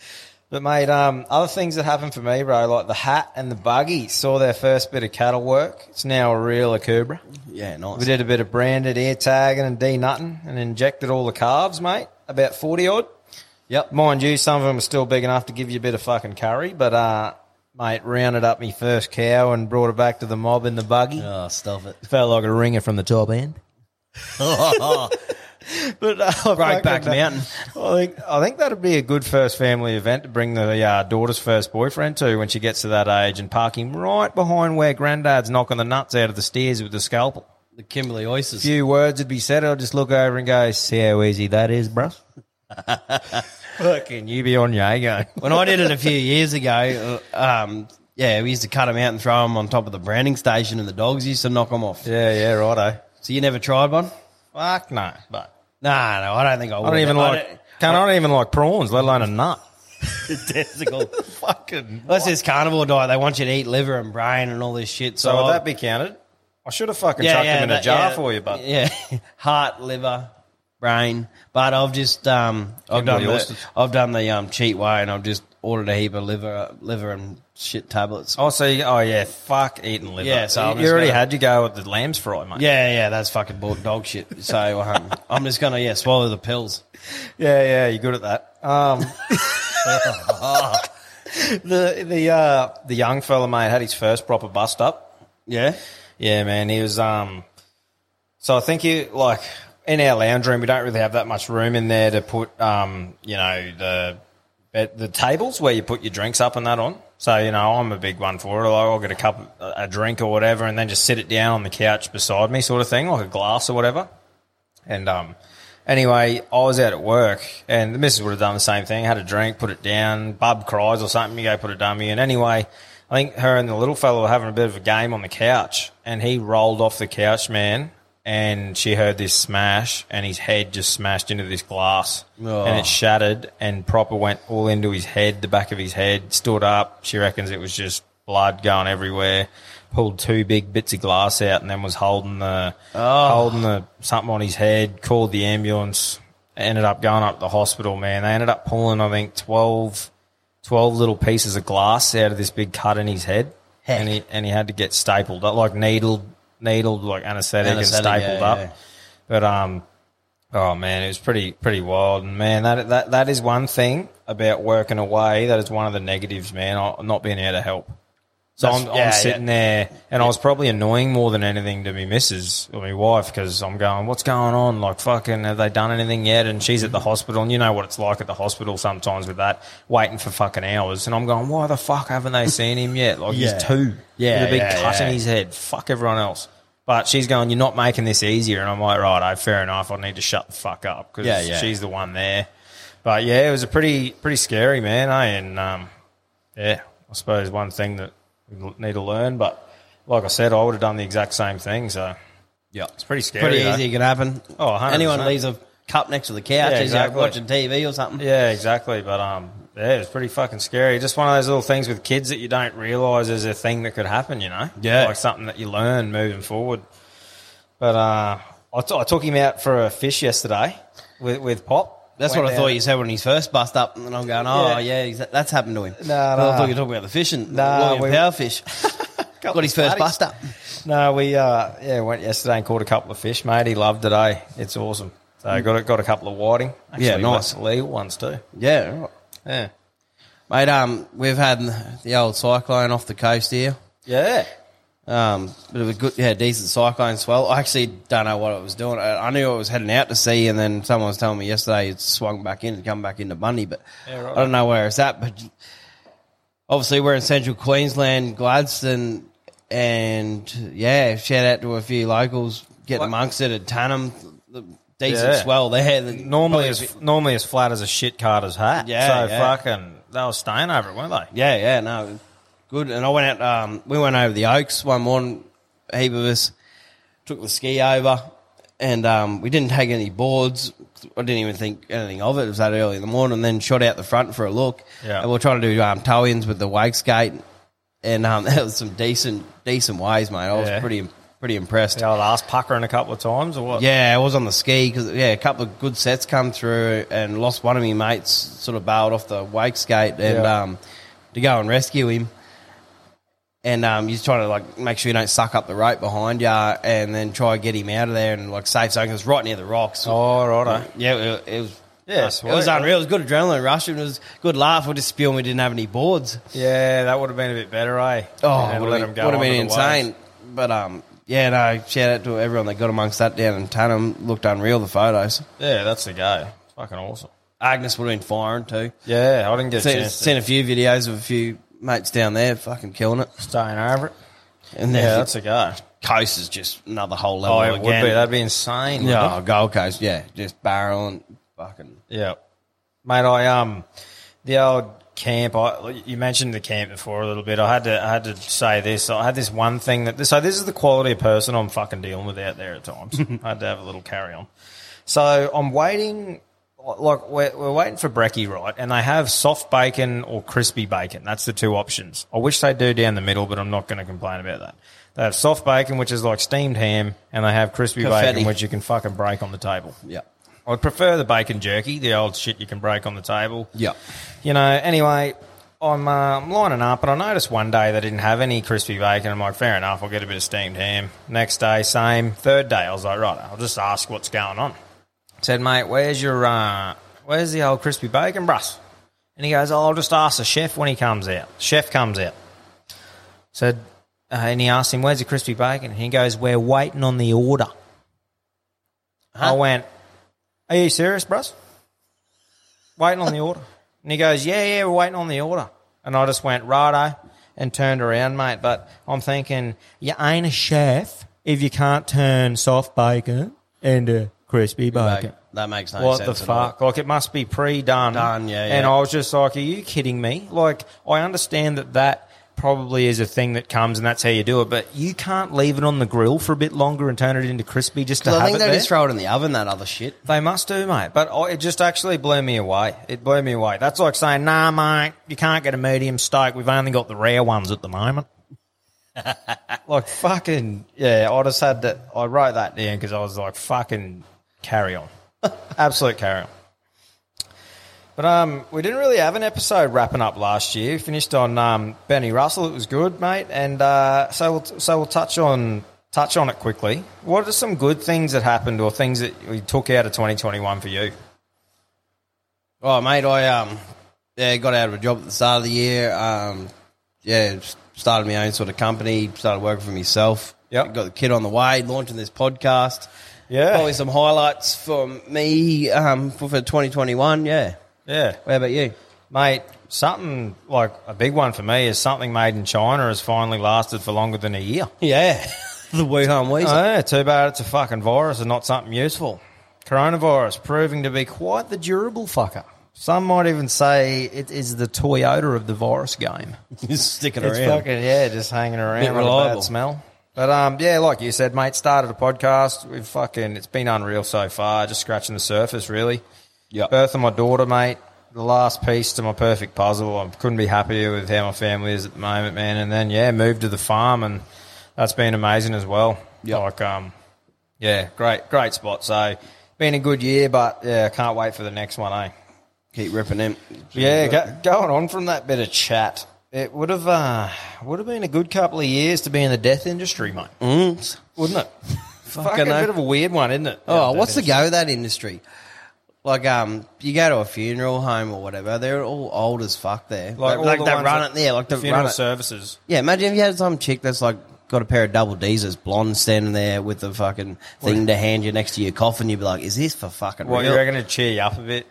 But mate, um, other things that happened for me, bro, like the hat and the buggy, saw their first bit of cattle work. It's now a real Akubra. yeah, nice. We did a bit of branded ear tagging and denutting and injected all the calves, mate. About 40 odd. Yep. Mind you, some of them are still big enough to give you a bit of fucking curry, but, uh, mate, rounded up me first cow and brought it back to the mob in the buggy. Oh, stuff it. Felt like a ringer from the top end. *laughs* *laughs* *laughs* But uh, Brokeback Mountain. I think I think that'd be a good first family event to bring the uh, daughter's first boyfriend to when she gets to that age and park him right behind where granddad's knocking the nuts out of the stairs with the scalpel. The Kimberley oysters. A few words would be said. I'll just look over and go, "See how easy that is, bruh." *laughs* Fucking you be on your game. when I did it a few years ago, uh, um, yeah, we used to cut them out and throw them on top of the branding station, and the dogs used to knock them off. Yeah, yeah, righto. So you never tried one? Fuck no, but Nah, no, I don't think I would. I don't even like. Can I don't even like prawns, let alone a nut. *laughs* testicle. *laughs* Fucking. That's this carnivore diet. They want you to eat liver and brain and all this shit. So, So would I- that be counted? I should have fucking chucked them in a that- jar yeah, for you, but yeah, *laughs* heart, liver, brain. But I've just um, I've done the, oysters. I've done the um cheat way, and I've just ordered a heap of liver, liver and shit tablets. Oh, so you, oh yeah, fuck eating liver. Yeah, so I'm you just already gonna- had your go with the lamb's fry, mate. Yeah, yeah, that's fucking bull- dog shit. *laughs* So um, I'm just gonna yeah swallow the pills. yeah, yeah. You're good at that. Um, *laughs* the the uh, the young fella mate had his first proper bust up. Yeah, Yeah, man. He was. Um, so I think he like in our lounge room. We don't really have that much room in there to put, um, you know, the bed, the tables where you put your drinks up and that on. So you know, I'm a big one for it. Like, I'll get a cup, a drink or whatever, and then just sit it down on the couch beside me, sort of thing, like a glass or whatever. And um, anyway, I was out at work, and the missus would have done the same thing. Had a drink, put it down. Bub cries or something. You go put a dummy. And anyway, I think her and the little fellow were having a bit of a game on the couch, and he rolled off the couch, man. And she heard this smash, and his head just smashed into this glass, Oh. and it oh. shattered, and proper went all into his head, the back of his head. Stood up. She reckons it was just blood going everywhere. Pulled two big bits of glass out, and then was holding the oh. holding the something on his head. Called the ambulance. Ended up going up to the hospital. Man, they ended up pulling I think 12, 12 little pieces of glass out of this big cut in his head, and he and he had to get stapled, like needled, needled like anaesthetic, Anaesthetic, and stapled yeah, up. yeah. But um, oh man, it was pretty pretty wild. And man, that that that is one thing about working away. That is one of the negatives, man. Not being able to help. So That's- I'm, yeah, I'm sitting there, and I was probably annoying more than anything to me missus or my wife because I'm going, "What's going on? Like, fucking, have they done anything yet?" And she's at the hospital, and you know what it's like at the hospital sometimes with that, waiting for fucking hours. And I'm going, "Why the fuck haven't they seen him yet? Like, Yeah. he's two, Yeah, with a big yeah, cut yeah. in his head. Fuck everyone else." But she's going, "You're not making this easier," and I'm like, "Right, fair enough. I need to shut the fuck up because Yeah, yeah. she's the one there." But yeah, it was a pretty pretty scary man, eh? And um, yeah, I suppose one thing that we need to learn. But like I said, I would have done the exact same thing. So Yeah. it's pretty scary. Pretty though. easy. It can happen. Oh, 100%. Anyone leaves a cup next to the couch, Yeah, he's exactly. like watching TV or something. Yeah, exactly. But um, yeah, it was pretty fucking scary. Just one of those little things with kids that you don't realise is a thing that could happen. You know, Yeah. like something that you learn moving forward. But uh, I, t- I took him out for a fish yesterday with with Pop. That's what I thought you said when he's first bust up, and I'm going, oh Yeah. yeah, that's happened to him. No, I no. thought you were talking about the fishing, No, no, we- power fish. *laughs* Got his first bust up. No, we uh, yeah went yesterday and caught a couple of fish, mate. He loved it. Eh? It's awesome. So got a, got a couple of whiting. Actually, Yeah, nice. legal ones too. Yeah, right. Yeah, mate. Um, we've had the old cyclone off the coast here. yeah. Um, bit of a good, yeah, decent cyclone swell. I actually don't know what it was doing. I, I knew it was heading out to sea, and then someone was telling me yesterday it swung back in and come back into Bundy, but Yeah, right. I don't know where it's at. But obviously, we're in central Queensland, Gladstone, and yeah, shout out to a few locals getting What? amongst it at Tannum. Decent Yeah. swell there. The- Normally as normally as flat as a shit carter's hat. Yeah, So yeah. fucking they were staying over it, weren't they? Yeah, yeah, no, good. And I went out. Um, we went over the Oaks one morning. A heap of us took the ski over, and um, we didn't take any boards. I didn't even think anything of it. It was that early in the morning. And then shot out the front for a look. Yeah. And we are trying to do um, tow-ins with the wake skate, and um, *laughs* that was some decent, decent ways, mate. I was Yeah. pretty, pretty impressed. The old ass puckering a couple of times or what? Yeah, I was on the ski because yeah, a couple of good sets come through and lost one of my mates. Sort of bailed off the wake skate and Yeah. um, to go and rescue him. And um, you're trying to like make sure you don't suck up the rope behind you, and then try and get him out of there and like 'cause it's right near the rocks. Oh, righto. Yeah, it, it was. Yeah, it was unreal. It was good adrenaline rush. It was good laugh. We just spewing. We didn't have any boards. Yeah, that would have been a bit better, eh? Oh, And would let have them been, go would have been onto the waves. insane. But um, yeah, no. Shout out to everyone that got amongst that down in Tannum. Looked unreal. The photos. Yeah, that's the go. Fucking awesome. Agnes would have been firing too. Yeah, I didn't get a Seen, chance seen to a few videos of a few mates down there fucking killing it. staying over it. And Yeah, that's a go. coast is just another whole level Oh, it again. would be. That'd be insane. yeah, wouldn't? Gold Coast, yeah, just barreling, fucking. Yeah, mate. I um, the old camp. I you mentioned the camp before a little bit. I had to I had to say this. I had this one thing that so this is the quality of person I'm fucking dealing with out there at times. *laughs* I had to have a little carry on. So I'm waiting. Like we're, we're waiting for brekkie, right? And they have soft bacon or crispy bacon. That's the two options. I wish they do down the middle, but I'm not going to complain about that. They have soft bacon, which is like steamed ham, and they have crispy Confetti. bacon, which you can fucking break on the table. Yeah, I'd prefer the bacon jerky, the old shit you can break on the table. yeah. You know, anyway, I'm, uh, I'm lining up, and I noticed one day they didn't have any crispy bacon. I'm like, fair enough, I'll get a bit of steamed ham. Next day, same. Third day, I was like, right, I'll just ask what's going on. Said, mate, where's your, uh, where's the old crispy bacon, bruss? And he goes, oh, I'll just ask the chef when he comes out. Chef comes out. Said, uh, and he asked him, "Where's the crispy bacon?" And he goes, "We're waiting on the order." I went, "Are you serious, bros? Waiting on the order?" And he goes, "Yeah, yeah, we're waiting on the order." And I just went, "Righto," and turned around, mate. But I'm thinking, you ain't a chef if you can't turn soft bacon into crispy bacon. That makes no What sense. What the fuck? Like it must be pre-done. Done, yeah, And yeah. I was just like, "Are you kidding me?" Like I understand that that probably is a thing that comes and that's how you do it, but you can't leave it on the grill for a bit longer and turn it into crispy just to I have think it they there. just throw it in the oven. That other shit. They must do, mate. But I, it just actually blew me away. It blew me away. That's like saying, "Nah, mate, you can't get a medium steak. We've only got the rare ones at the moment." *laughs* like fucking yeah. I just had to. I wrote that down because I was like, "Fucking carry on, *laughs* absolute carry on." But um, we didn't really have an episode wrapping up last year. We finished on um, Benny Russell. It was good, mate. And uh, so we'll so we'll touch on touch on it quickly. What are some good things that happened, or things that we took out of 2021 for you? Oh, mate, I um, yeah, got out of a job at the start of the year. Um, yeah, started my own sort of company. Started working for myself. Yep. got the kid on the way. Launching this podcast. Yeah. Probably some highlights from me um, for, for 2021. Yeah. Yeah, How about you? mate. Something like a big one for me is something made in China has finally lasted for longer than a year. Yeah. *laughs* the Wuhan Weasel. Oh, yeah, too bad it's a fucking virus and not something useful. Coronavirus proving to be quite the durable fucker. Some might even say it is the Toyota of the virus game. *laughs* Just sticking It's around. fucking yeah, just hanging around Bit with a bad smell. But um, yeah, like you said, mate, started a podcast. We've fucking it's been unreal so far. Just scratching the surface, really. Yep. Birth of my daughter, mate. The last piece to my perfect puzzle. I couldn't be happier with how my family is at the moment, man. And then yeah, moved to the farm, and that's been amazing as well. Yep. Like um, yeah, great, great spot. So been a good year, but yeah, I can't wait for the next one, eh? Keep ripping him. Yeah, go, going on from that bit of chat, it would have uh, would have been a good couple of years to be in the death industry, mate. Mm. Wouldn't it? *laughs* Fucking a bit of a weird one, isn't it? Oh, Yeah, what's the go of that industry? Like, um, you go to a funeral home or whatever, they're all old as fuck there. Like, all like the they ones run that- it there, like the the funeral run it. services. Yeah, imagine if you had some chick that's like got a pair of double D's as blonde standing there with the fucking thing to hand you next to your coffin. You'd be like, is this for fucking What real? you reckon to cheer you up a bit?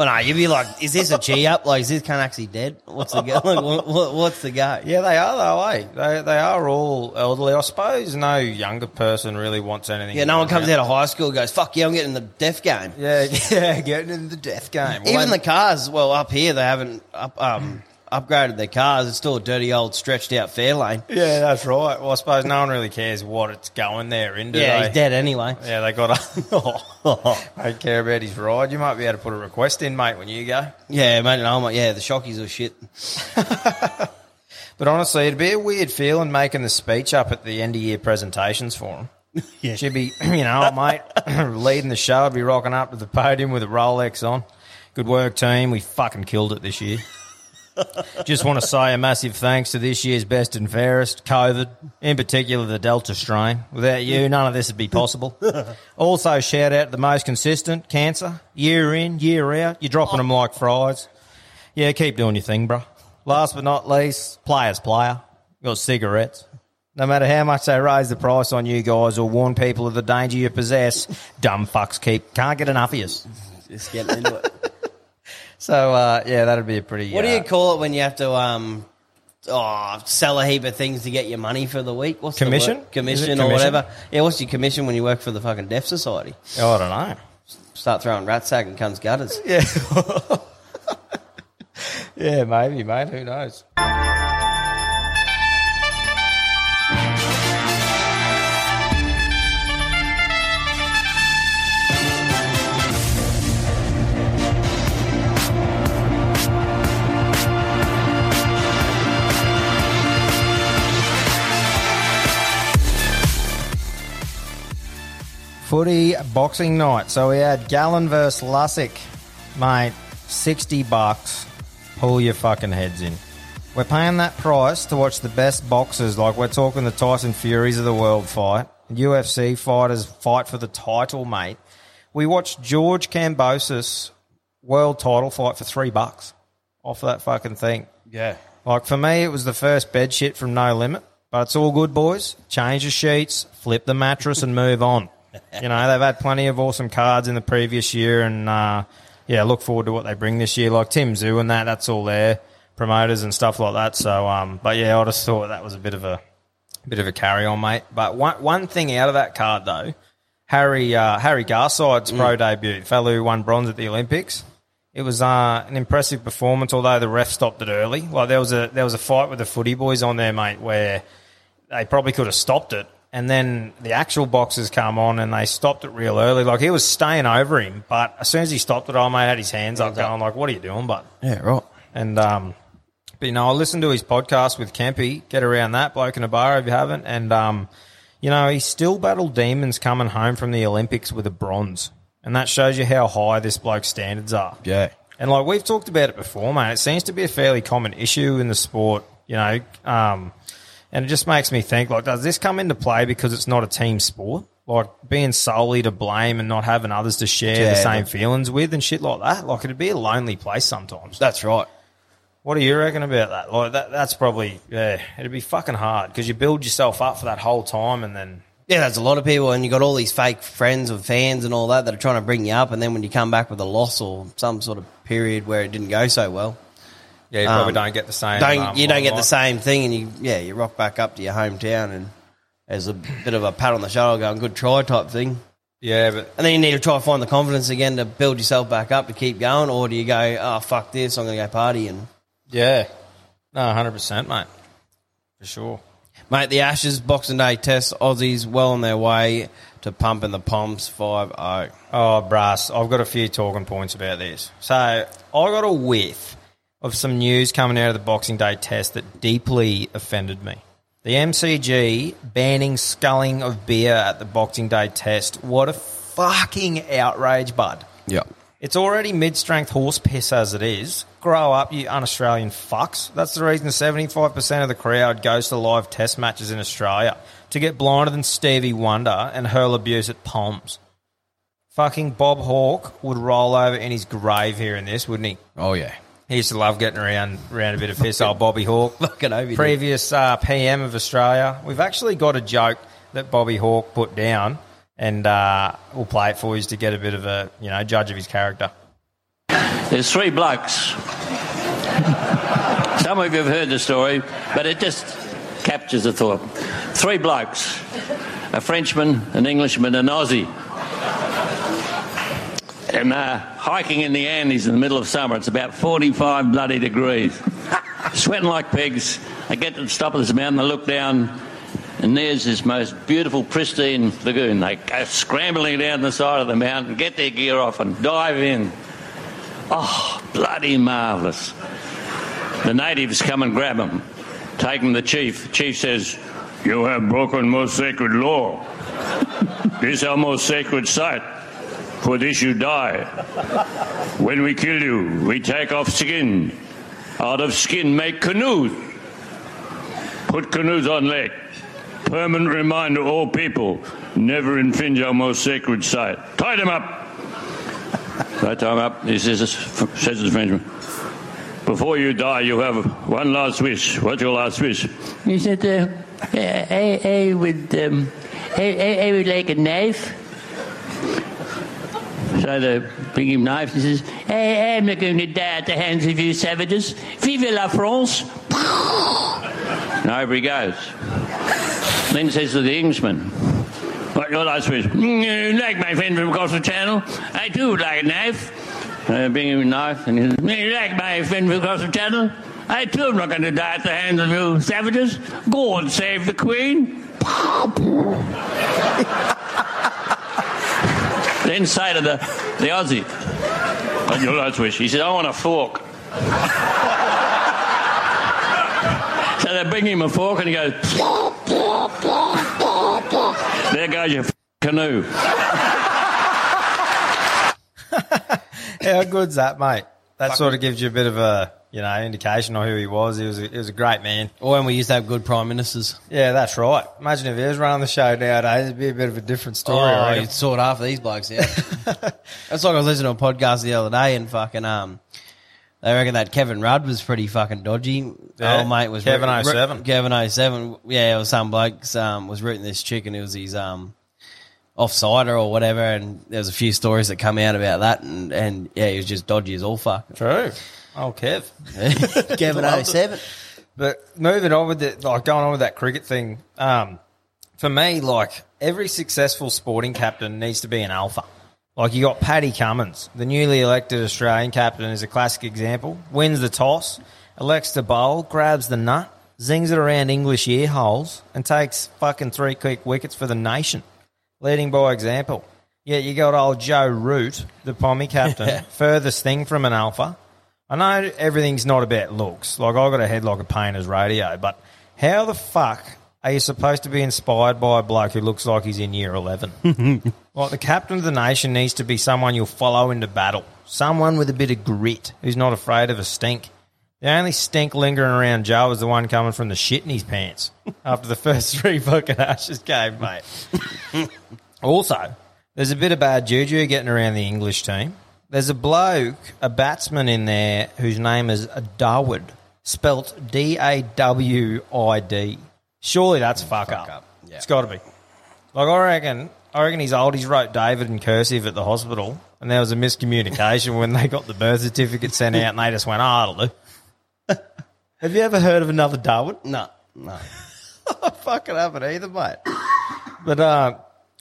Well, no, you'd be like, is this a G up? Like, is this cunt actually dead? What's the go? *laughs* Like, what, what, what's the go? Yeah, they are though, eh? They they are all elderly. I suppose no younger person really wants anything. Yeah, no one comes out of high school and goes, fuck yeah, I'm getting in the death game. Yeah, *laughs* yeah, getting in the death game. Even the cars, well, up here, they haven't up, um, upgraded their cars. It's still a dirty old stretched out Fairlane. yeah, that's right. Well, I suppose no one really cares what it's going there into. Yeah, they? he's dead anyway. Yeah, they got *laughs* to. don't care about his ride. You might be able to put a request in, mate, when you go. Yeah, mate, no, I'm like, yeah, the shockies are shit. *laughs* But honestly, it'd be a weird feeling making the speech up at the end of year presentations for him. *laughs* Yeah. She'd be, *clears throat* you know, mate, *clears throat* leading the show. I'd be rocking up to the podium with a Rolex on. Good work, team. We fucking killed it this year. Just want to say a massive thanks to this year's best and fairest, COVID, in particular the Delta strain. Without you, none of this would be possible. *laughs* also, shout out to the most consistent, Cancer. Year in, year out. You're dropping them like fries. Yeah, keep doing your thing, bro. Last but not least, players player. Got cigarettes. No matter how much they raise the price on you guys or warn people of the danger you possess, dumb fucks keep can't get enough of you. Just getting into it. So uh, yeah, that'd be a pretty. What do uh, you call it when you have to um, oh, sell a heap of things to get your money for the week? What's the Commission? word? Is Commission or whatever. Yeah, what's your commission when you work for the fucking Deaf Society? Oh, I don't know. Start throwing Ratsak and cunts gutters. Yeah. *laughs* yeah, maybe, mate. Who knows? Footy boxing night. So we had Gallen versus Lussick. Mate, 60 bucks. Pull your fucking heads in. We're paying that price to watch the best boxers, like we're talking the Tyson Furies of the world fight, UFC fighters fight for the title, mate. We watched George Kambosos world title fight for three bucks off that fucking thing. Yeah. Like for me, it was the first bed shit from No Limit. But it's all good, boys. Change the sheets, flip the mattress, and move on. You know, they've had plenty of awesome cards in the previous year, and uh, yeah, look forward to what they bring this year. Like Tim Tszyu and that, that's all there promoters and stuff like that. So, um, but yeah, I just thought that was a bit of a bit of a carry on, mate. But one one thing out of that card though, Harry uh, Harry Garside's pro debut, fellow who won bronze at the Olympics. It was uh, an impressive performance, although the ref stopped it early. Like there was a there was a fight with the footy boys on there, mate, where they probably could have stopped it. And then the actual boxers come on and they stopped it real early. Like he was staying over him, but as soon as he stopped it, old mate had his hands up, going like, "What are you doing, bud?" Yeah, right. And um, but you know, I listened to his podcast with Kempy. Get around that bloke in a bar if you haven't. And um, you know, he still battled demons coming home from the Olympics with a bronze, and that shows you how high this bloke's standards are. Yeah. And like we've talked about it before, mate, it seems to be a fairly common issue in the sport, you know. Um, and it just makes me think, like, does this come into play because it's not a team sport? Like being solely to blame and not having others to share the same feelings with and shit like that. Like it'd be a lonely place sometimes. That's right. What do you reckon about that? Like that, that's probably yeah, it'd be fucking hard because you build yourself up for that whole time and then Yeah, there's a lot of people, and you got all these fake friends and fans and all that that are trying to bring you up, and then when you come back with a loss or some sort of period where it didn't go so well, yeah, you probably Um, don't get the same. don't um, you don't get the same thing, and you yeah you rock back up to your hometown, and there's a bit of a pat on the shoulder, going good try type thing, Yeah, but and then you need to try to find the confidence again to build yourself back up to keep going, or do you go oh fuck this, I'm going to go party and yeah, no, hundred percent, mate, for sure. Mate, the Ashes Boxing Day Test, Aussies well on their way to pumping the Poms 5 0. Oh, brass, I've got a few talking points about this. So I got a whiff of some news coming out of the Boxing Day test that deeply offended me. The MCG banning sculling of beer at the Boxing Day test. What a fucking outrage, bud. Yep. It's already mid-strength horse piss as it is. Grow up, you un-Australian fucks. That's the reason 75% of the crowd goes to live test matches in Australia to get blinder than Stevie Wonder and hurl abuse at Poms. Fucking Bob Hawke would roll over in his grave here in this, wouldn't he? Oh, yeah. He used to love getting around around a bit of piss, old Bobby Hawke. *laughs* Fucking over. Previous uh, PM of Australia. We've actually got a joke that Bobby Hawke put down, and uh, we'll play it for you to get a bit of a you know judge of his character. There's three blokes. *laughs* Some of you have heard the story, but it just captures the thought. Three blokes a Frenchman, an Englishman, an Aussie. And uh, hiking in the Andes in the middle of summer, it's about 45 bloody degrees. *laughs* Sweating like pigs. I get to the top of this mountain, I look down, and there's this most beautiful, pristine lagoon. They go scrambling down the side of the mountain, get their gear off, and dive in. Oh, bloody marvellous. The natives come and grab him, take him to the chief. The chief says, You have broken most sacred law. *laughs* this is our most sacred site. For this you die. When we kill you, we take off skin. Out of skin, make canoes. Put canoes on lake. Permanent reminder all people never infringe our most sacred site. Tie them up. Tie them up. He says, says the Frenchman. Before you die, you have one last wish. What's your last wish? He said, uh, I, I would, um, I, I, I would like a knife. So they bring him knives. He says, Hey, I'm not going to die at the hands of you savages. Vive la France. And over he goes. Then says to the Englishman, what your last wish? *laughs* "Mm, like my friend from across the channel? I would like a knife. I bring him a knife, and he says, You like my friend from across the channel? I too am not going to die at the hands of you savages. Go and save the Queen. *laughs* *laughs* then say to the, the Aussie, What your last wish? He said, I want a fork. so they bring him a fork, and he goes, There goes your f- canoe. How good's that, mate? That sort of gives you a bit of a you know indication of who he was. He was a, he was a great man. Or when we used to have good prime ministers. Yeah, that's right. Imagine if he was running the show nowadays, it'd be a bit of a different story. Oh, you'd sort half of these blokes out. *laughs* That's like I was listening to a podcast the other day and fucking um, They reckon that Kevin Rudd was pretty fucking dodgy. Yeah. Old mate was Kevin root- 07. root- Kevin 07. Yeah, it was some blokes um, was rooting this chick and it was his um, offsider or whatever. And there was a few stories that come out about that. And, and yeah, he was just dodgy as all fuck. True. Oh, Kev. *laughs* Kevin 07. But moving on with it, like going on with that cricket thing, um, for me, like every successful sporting captain needs to be an alpha. Like you got Paddy Cummins, the newly elected Australian captain, is a classic example. Wins the toss, elects to bowl, grabs the nut, zings it around English ear holes, and takes fucking three quick wickets for the nation, leading by example. Yet you got old Joe Root, the Pommy captain, *laughs* furthest thing from an alpha. I know everything's not about looks. Like I got a head like a painter's radio, but how the fuck are you supposed to be inspired by a bloke who looks like he's in year eleven? *laughs* like the captain of the nation needs to be someone you'll follow into battle, someone with a bit of grit who's not afraid of a stink. The only stink lingering around Joe is the one coming from the shit in his pants *laughs* after the first three fucking Ashes game, mate. *laughs* Also, there's a bit of bad juju getting around the English team. There's a bloke, a batsman in there whose name is Darwood, spelt D A W I D. Surely that's fuck, up. up, yeah. It's got to be. Like I reckon, I reckon he's old. He's wrote David in cursive at the hospital, and there was a miscommunication when they got the birth certificate sent out, and they just went, "Oh, it'll do." *laughs* Have you ever heard of another Darwin? No, no. *laughs* I fucking haven't either, mate. But uh,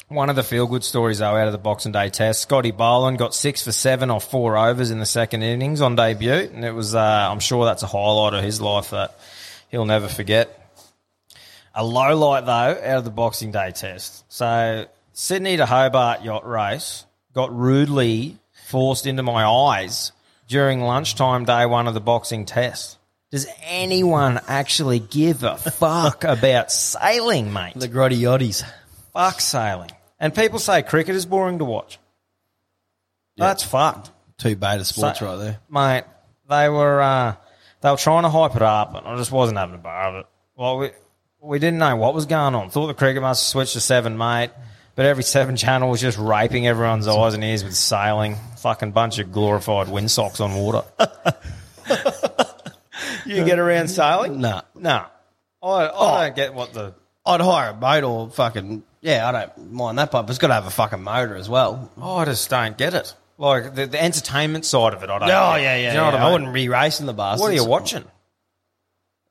one of the feel good stories, though, out of the Boxing Day test, Scotty Boland got six for seven or four overs in the second innings on debut. And it was, uh, I'm sure that's a highlight of his life that he'll never forget. A low light, though, out of the Boxing Day test. So, Sydney to Hobart yacht race got rudely forced into my eyes during lunchtime day one of the boxing test. Does anyone actually give a *laughs* fuck about sailing, mate? The grotty yachties. fuck sailing. And people say cricket is boring to watch. That's fucked. Two beta sports So- right there. Mate, they were uh, they were trying to hype it up, and I just wasn't having a bar of it. Well, we we didn't know what was going on. Thought the cricket must have switched to seven, mate. But every seven *laughs* channel was just raping everyone's eyes and ears with sailing. Fucking bunch of glorified windsocks on water. *laughs* you get around sailing? Nah. No. I, I don't get what the. I'd hire a boat or fucking yeah. I don't mind that part, but it's got to have a fucking motor as well. Oh, I just don't get it. Like the, the entertainment side of it, I don't. Oh get. yeah, yeah. Do you know yeah. what I mean? I wouldn't be racing the bastards. What are you watching?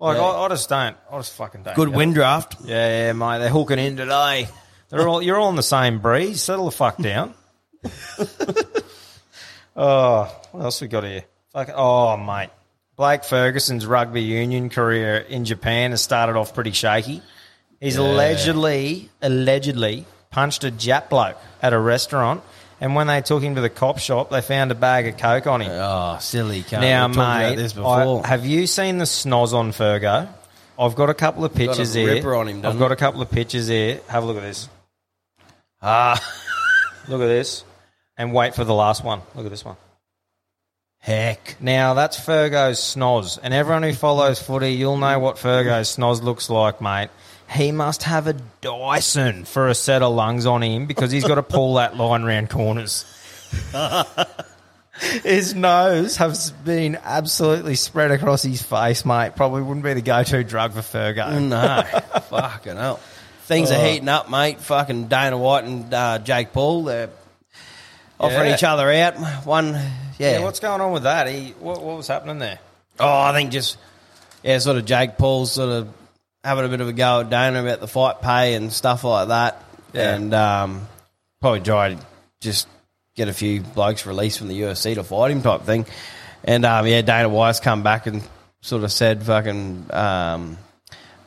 Like Yeah. I, I just don't. I just fucking don't. Good wind it. draft. Yeah, yeah, mate. They're hooking in today. They're all. You're all in the same breeze. Settle the fuck down. *laughs* oh, what else we got here? Fucking. Oh, mate. Blake Ferguson's rugby union career in Japan has started off pretty shaky. He's allegedly, allegedly punched a Jap bloke at a restaurant, and when they took him to the cop shop, they found a bag of coke on him. Oh, silly. Now, mate, about this before. I- have you seen the snoz on Fergo? I've got a couple of pictures here. him, I've got a couple of pictures here. Have a look at this. ah, *laughs* Look at this. And wait for the last one. Look at this one. heck. Now, that's Fergo's snoz. And everyone who follows footy, you'll know what Fergo's snoz looks like, mate. He must have a Dyson for a set of lungs on him because he's got to pull that line round corners. *laughs* his nose has been absolutely spread across his face, mate. Probably wouldn't be the go-to drug for Fergo. No, fucking hell. Things Oh. are heating up, mate. Fucking Dana White and uh, Jake Paul, they're offering Yeah. each other out. One, yeah. Yeah, what's going on with that? He, what, what was happening there? Oh, I think just yeah, sort of Jake Paul's sort of having a bit of a go at Dana about the fight pay and stuff like that, Yeah. and um, probably try to just get a few blokes released from the UFC to fight him type thing. And um, yeah, Dana White's come back and sort of said, "Fucking, um,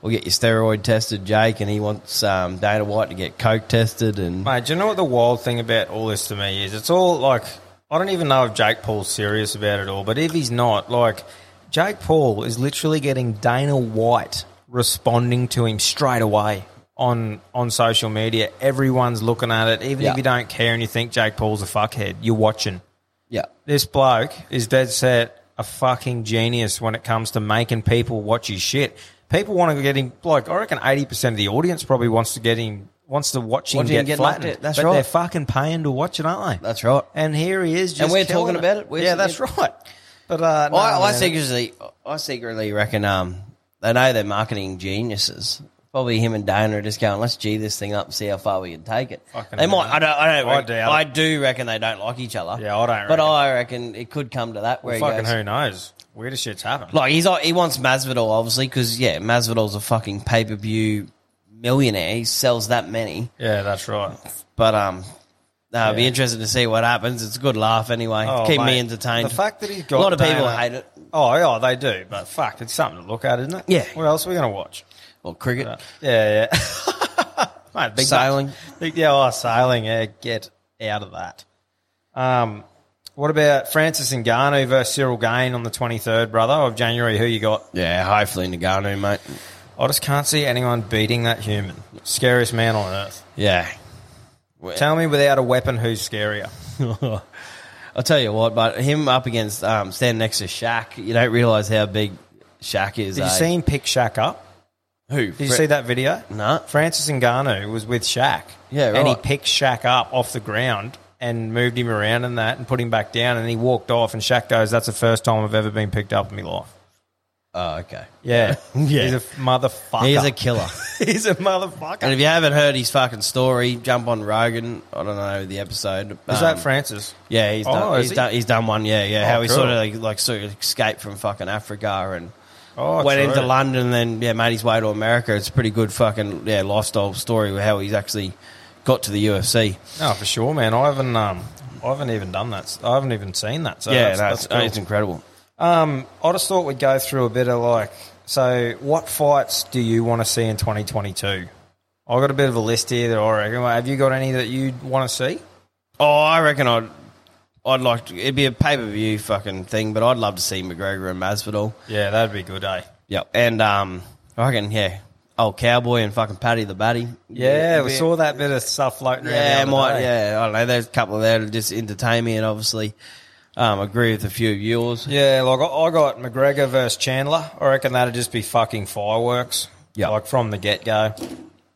we'll get your steroid tested, Jake," and he wants um, Dana White to get coke tested and Mate, do you know what the wild thing about all this to me is? It's all like I don't even know if Jake Paul's serious about it all, but if he's not, like Jake Paul is literally getting Dana White responding to him straight away on on social media. Everyone's looking at it, even Yeah. if you don't care and you think Jake Paul's a fuckhead, you're watching. yeah, This bloke is dead set a fucking genius when it comes to making people watch his shit. People want to get him like I reckon eighty percent of the audience probably wants to get him wants to watch him Watch him get get flattened. That's but right. They're fucking paying to watch it, aren't they? That's right. And here he is, just And we're talking about it. We're yeah, that's here- right. But uh, no, I, I secretly, I secretly reckon um, they know they're marketing geniuses. Probably him and Dana are just going, let's G this thing up and see how far we can take it. Fucking they might. I don't. I don't. I reckon- doubt I it. do reckon they don't like each other. Yeah, I don't But reckon. I reckon it could come to that where well, he fucking goes, who knows? Weirdest shit's happened. like he's he wants Masvidal obviously because yeah, Masvidal's a fucking pay per view millionaire. He sells that many. yeah, that's right. But um, no, it'd be Yeah. interesting to see what happens. It's a good laugh anyway. Oh, Keep me entertained. The fact that he's got a lot of people Dana- hate it. Oh, yeah, they do. But fuck, it's something to look at, isn't it? Yeah. What else are we going to watch? Well, cricket. Yeah, yeah. *laughs* Mate, big Sailing. Big, yeah, oh, sailing. Yeah, get out of that. Um, what about Francis Ngannou versus Ciryl Gane on the 23rd, brother, of January? Who you got? Yeah, hopefully Ngannou, mate. I just can't see anyone beating that human. Scariest man on earth. Yeah. Tell me without a weapon who's scarier. *laughs* I'll tell you what, but him up against um, standing next to Shaq, you don't realise how big Shaq is. Did eh? you see him pick Shaq up? who? Did you see that video? No. Francis Ngannou was with Shaq. Yeah, right. And he picked Shaq up off the ground and moved him around and that and put him back down and he walked off and Shaq goes, That's the first time I've ever been picked up in my life. Oh, okay. Yeah. *laughs* Yeah. He's a motherfucker. He's a killer. *laughs* He's a motherfucker. and if you haven't heard his fucking story, jump on Rogan. I don't know the episode. Is Um, that Francis? Yeah, he's Oh, done. He's he? done. He's done one. Yeah, yeah. Oh, how he sort of like, like sort of escaped from fucking Africa and Oh, went true. into London and then yeah made his way to America. It's a pretty good fucking yeah lifestyle story how he's actually got to the UFC. Oh, for sure, man. I haven't um I haven't even done that. I haven't even seen that. So yeah, that's, no, that's it's, cool. it's incredible. Um, I just thought we'd go through a bit of like, so what fights do you want to see in 2022? I've got a bit of a list here that I reckon. Have you got any that you'd want to see? Oh, I reckon I'd. I'd like to. It'd be a pay per view fucking thing, but I'd love to see McGregor and Masvidal. Yeah, that'd be good, eh? Yep, and um, I reckon yeah, old cowboy and fucking Paddy the Baddy. Yeah, we Yeah. saw that bit of stuff floating around. Yeah, might, day. yeah, I don't know. There's a couple of there to just entertain me, and obviously, um, agree with a few of yours. Yeah, like I I got McGregor versus Chandler. I reckon that'd just be fucking fireworks. Yeah. like from the get go.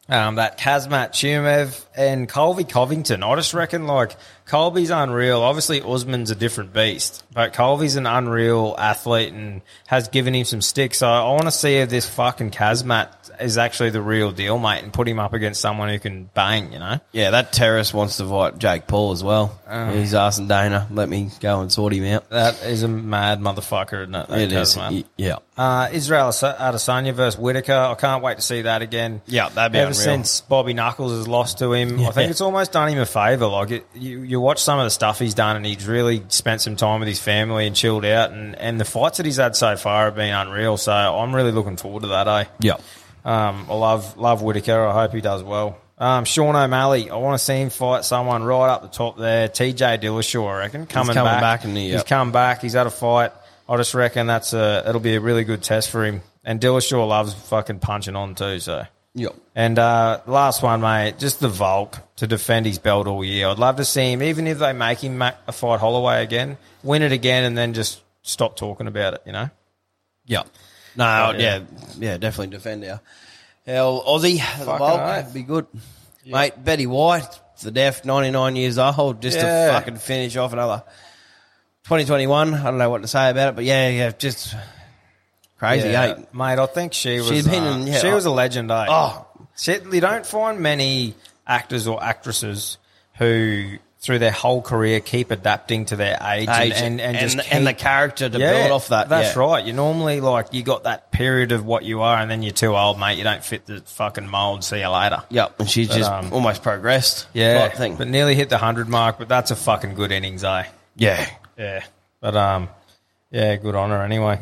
Um, that Khamzat Chimaev and Colby Covington. I just reckon like Colby's unreal. Obviously, Usman's a different beast, but Colby's an unreal athlete and has given him some sticks. So I want to see if this fucking Khamzat is actually the real deal, mate, and put him up against someone who can bang. You know. Yeah, that terrorist wants to fight Jake Paul as well. Oh. He's asking Dana, let me go and sort him out. That is a mad motherfucker, isn't it? that It is, Khamzat? yeah. Uh, Israel Adesanya versus Whittaker. I can't wait to see that again. Yeah, that'd be Ever unreal. since Bobby Knuckles has lost to him, I think it's almost done him a favour. Like it, you, you watch some of the stuff he's done, and he's really spent some time with his family and chilled out. And, and the fights that he's had so far have been unreal. So I'm really looking forward to that. Eh? Yeah. Um, I love love Whittaker. I hope he does well. Um, Sean O'Malley. I want to see him fight someone right up the top there. TJ Dillashaw, I reckon, coming, coming back. back he- he's come back. He's had a fight. I just reckon that's a it'll be a really good test for him. And Dillashaw loves fucking punching on too. So. Yeah. And uh, last one, mate, just the Volk to defend his belt all year. I'd love to see him, even if they make him fight Holloway again, win it again, and then just stop talking about it. You know? Yeah. No, yeah. yeah. yeah, definitely defend our, our Aussie. The oath. It'd be good. Mate, Betty White, the deaf, 99 years old, just Yeah. to fucking finish off another 2021. I don't know what to say about it, but yeah, yeah, just crazy, Yeah, eh? mate. I think she was. She'd been uh, in- yeah, she I- was a legend, eh? Oh. She, you don't find many actors or actresses who, through their whole career, keep adapting to their age, Age and, and, and, just and the character to build off that. That's yeah. right. You normally like you got that period of what you are, and then you're too old, mate. You don't fit the fucking mold. See you later. Yep, and she But, just um, almost progressed. Yeah, type thing. but nearly hit the hundred mark. But that's a fucking good innings, eh? yeah, Yeah, but um, yeah, good honour anyway.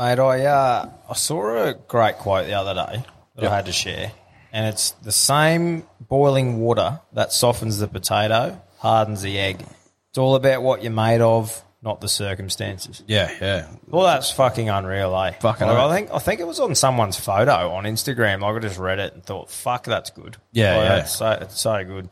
Mate, I uh, I saw a great quote the other day that I had to share, and it's the same boiling water that softens the potato hardens the egg. It's all about what you're made of, not the circumstances. yeah, yeah. Well, that's fucking unreal, eh? Fucking Like, I think I think it was on someone's photo on Instagram. Like I just read it and thought, "Fuck, that's good." Yeah, yeah. It's so, it's so good.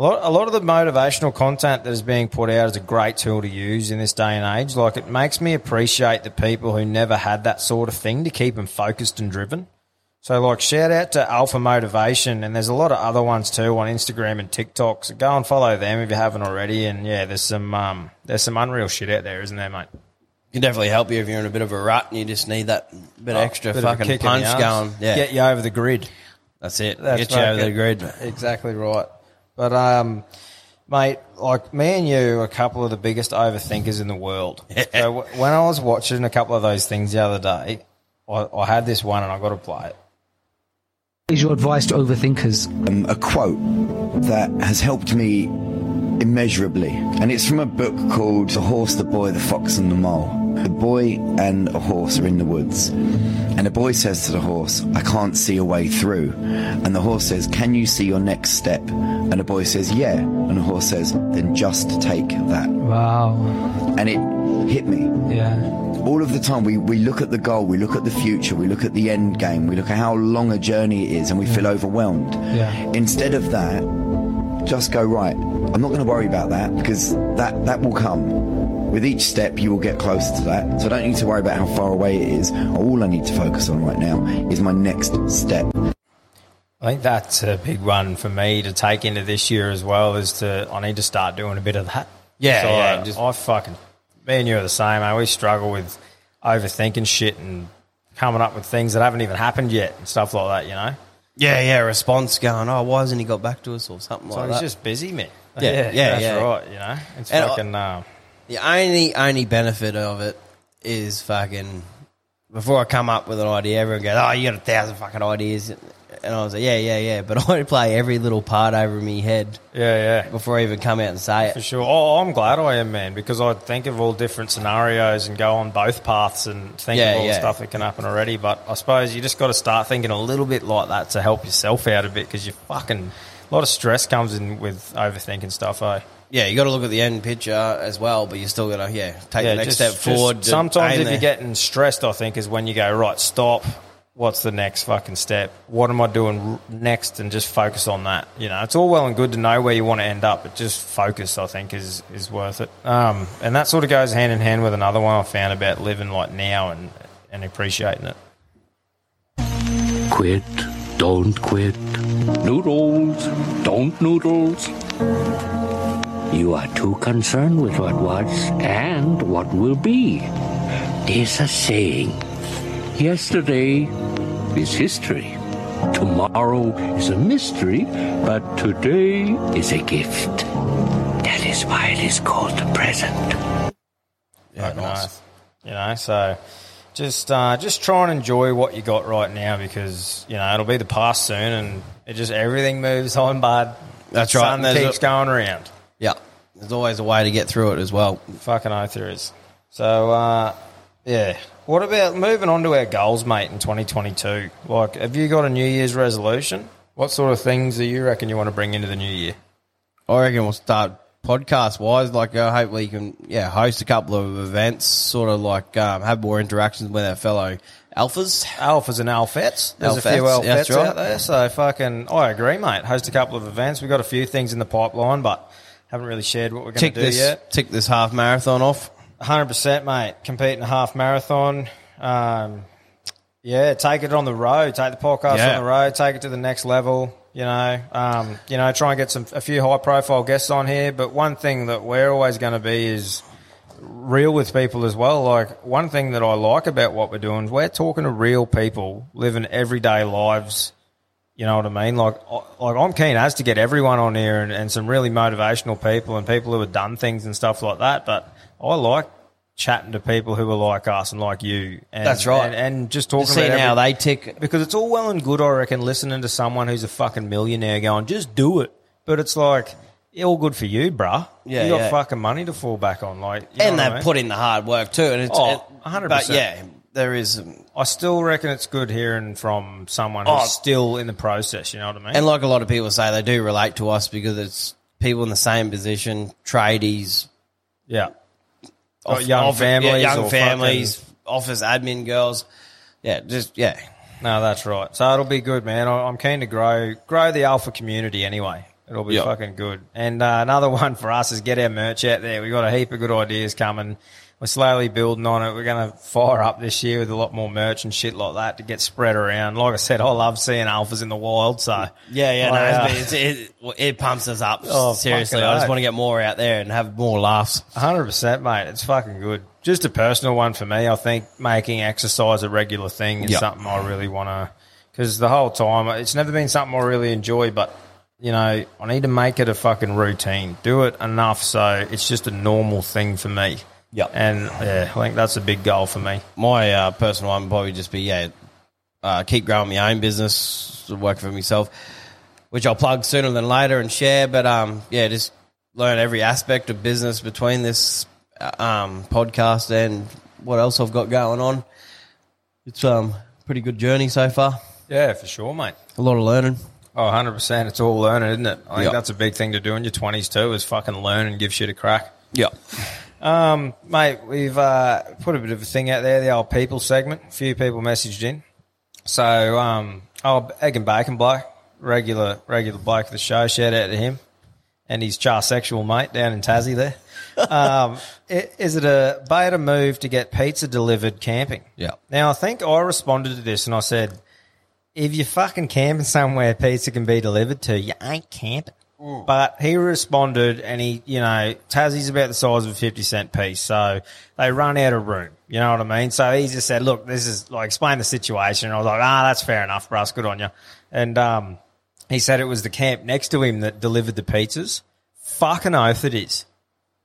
A lot, a lot of the motivational content that is being put out is a great tool to use in this day and age. Like it makes me appreciate the people who never had that sort of thing to keep them focused and driven. So, like, shout out to Alpha Motivation, and there's a lot of other ones too on Instagram and TikTok. So go and follow them if you haven't already. And yeah, there's some um, there's some unreal shit out there, isn't there, mate? Can definitely help you if you're in a bit of a rut and you just need that bit of extra Oh, Bit fucking kick punch going. Yeah, get you over the grid. that's it. That's Get you over the grid. Exactly right. But um, mate, like me and you are a couple of the biggest overthinkers in the world. *laughs* so w- when I was watching a couple of those things the other day, I, I had this one and I got to play it. is your advice to overthinkers? um, a quote that has helped me immeasurably. And it's from a book called The Horse, the Boy, the Fox, and the Mole. The boy and a horse are in the woods. And the boy says to the horse, I can't see a way through. And the horse says, Can you see your next step? And the boy says, Yeah. And the horse says, Then just take that. Wow. And it hit me Yeah. all of the time we, we look at the goal, we look at the future, we look at the end game, we look at how long a journey it is, and we feel overwhelmed. Yeah. Instead of that, just go right. I'm not going to worry about that because that that will come. With each step, you will get closer to that. So I don't need to worry about how far away it is. All I need to focus on right now is my next step. I think that's a big one for me to take into this year as well. Is to I need to start doing a bit of that. Yeah, So yeah, I, just- I fucking me and you are the same. I always struggle with overthinking shit and coming up with things that haven't even happened yet and stuff like that. You know, Yeah, yeah. Response going, oh, why hasn't he got back to us or something so like that? he's just busy, man. Yeah, yeah, that's yeah. right. You know, it's And I- fucking. Uh, The only only benefit of it is fucking before I come up with an idea, everyone goes, "Oh, you got a thousand fucking ideas," and I was like, "Yeah, yeah, yeah," *laughs* but I play every little part over in my head yeah, yeah. before I even come out and say it, For sure. Oh, I'm glad I am, man, because I think of all different scenarios and go on both paths and think Yeah, of all the stuff that can happen already. But I suppose you just got to start thinking a little bit like that to help yourself out a bit because you fucking a lot of stress comes in with overthinking stuff. Eh? Yeah, you got to look at the end picture as well, but you still got to yeah take Yeah, the next just- step forward. to Sometimes if there. you're getting stressed, I think is when you go right. Stop. What's the next fucking step? What am I doing next? And just focus on that. You know, it's all well and good to know where you want to end up, but just focus. I think is is worth it. Um, and that sort of goes hand in hand with another one I found about living like now and and appreciating it. Quit, don't quit. Noodles, don't noodles. You are too concerned with what was and what will be. There's a saying yesterday is history, tomorrow is a mystery, but today is a gift. That is why it is called the present. yeah, Fucking nice. oath. You know, so just uh, just try and enjoy what you got right now because you know it'll be the past soon, and it just everything moves on, bud. That's right, Sun and keeps a- going around. Yeah, there's always a way to get through it as well. Fucking oath there is. So, uh, yeah. What about moving on to our goals, mate, in 2022? Like, have you got a New Year's resolution? What sort of things do you reckon you want to bring into the new year? I reckon we'll start podcast wise. Like, uh, hopefully, you can yeah host a couple of events, sort of like um, have more interactions with our fellow alphas. Alphas and alphets. There's a few Alphets, that's right. out there. So, fucking, I agree, mate. Host a couple of events. We've got a few things in the pipeline, but haven't really shared what we're going to do this, yet. tick this half marathon off. Hundred percent, mate. Compete in a half marathon. Um, yeah, take it on the road. Take the podcast Yeah. on the road. Take it to the next level. You know, um, you know, try and get some a few high profile guests on here. But one thing that we're always going to be is real with people as well. Like one thing that I like about what we're doing is we're talking to real people living everyday lives. You know what I mean? Like, I- like I'm keen as to get everyone on here and, and some really motivational people and people who have done things and stuff like that. But I like chatting to people who are like us and like you. And, That's right. And, and just talking See about how they tick. because it's all well and good, I reckon, listening to someone who's a fucking millionaire going, just do it. But it's like, yeah, all good for you, bruh. Yeah, you got yeah. fucking money to fall back on. Like, you and they've mean? put in the hard work too. And it's Oh, 100%. But yeah, there is, I still reckon it's good hearing from someone Oh. who's still in the process. You know what I mean? and like a lot of people say, they do relate to us because it's people in the same position, tradies, yeah. Got young off- yeah, families, young or families, office admin girls. Yeah, just yeah. No, that's right. So it'll be good, man. I- I'm keen to grow grow the alpha community anyway. It'll be Yeah. fucking good. And uh, another *laughs* one for us is get our merch out there. We've got a heap of good ideas coming. We're slowly building on it. We're going to fire up this year with a lot more merch and shit like that to get spread around. Like I said, I love seeing alphas in the wild. So Yeah, yeah, no, I, uh, it's, it's, it, it pumps us up. Oh, seriously, I just want to get more out there and have more laughs. Hundred percent, mate. It's fucking good. Just a personal one for me. I think making exercise a regular thing is Yep. something I really want to. Because the whole time, it's never been something I really enjoy. But you know, I need to make it a fucking routine. Do it enough so it's just a normal thing for me. Yep. And yeah, I think that's a big goal for me. My uh, personal one would probably just be yeah, uh, keep growing my own business, work for myself, which I'll plug sooner than later and share. But um, yeah, just learn every aspect of business between this uh, um, podcast and what else I've got going on. It's um pretty good journey so far. Yeah, for sure, mate. A lot of learning. Oh, 100%. It's all learning, isn't it? I think Yep. that's a big thing to do in your 20s too, is fucking learn and give shit a crack. Yep. Um, mate, we've uh, put a bit of a thing out there, the old people segment. A few people messaged in. So, um, oh, Egg and Bacon bloke, regular regular bloke of the show. Shout out to him and his char sexual mate down in Tassie there. *laughs* um, i- is it a beta move to get pizza delivered camping? Yeah. Now, I think I responded to this and I said, if you're fucking camping somewhere pizza can be delivered to, you ain't camping. But he responded and he, you know, Tassie's about the size of a 50 cent piece. So they run out of room. You know what I mean? So he just said, look, this is like, explain the situation. And I was like, ah, that's fair enough, Russ. Good on you. And, um, he said it was the camp next to him that delivered the pizzas. Fucking oath it is.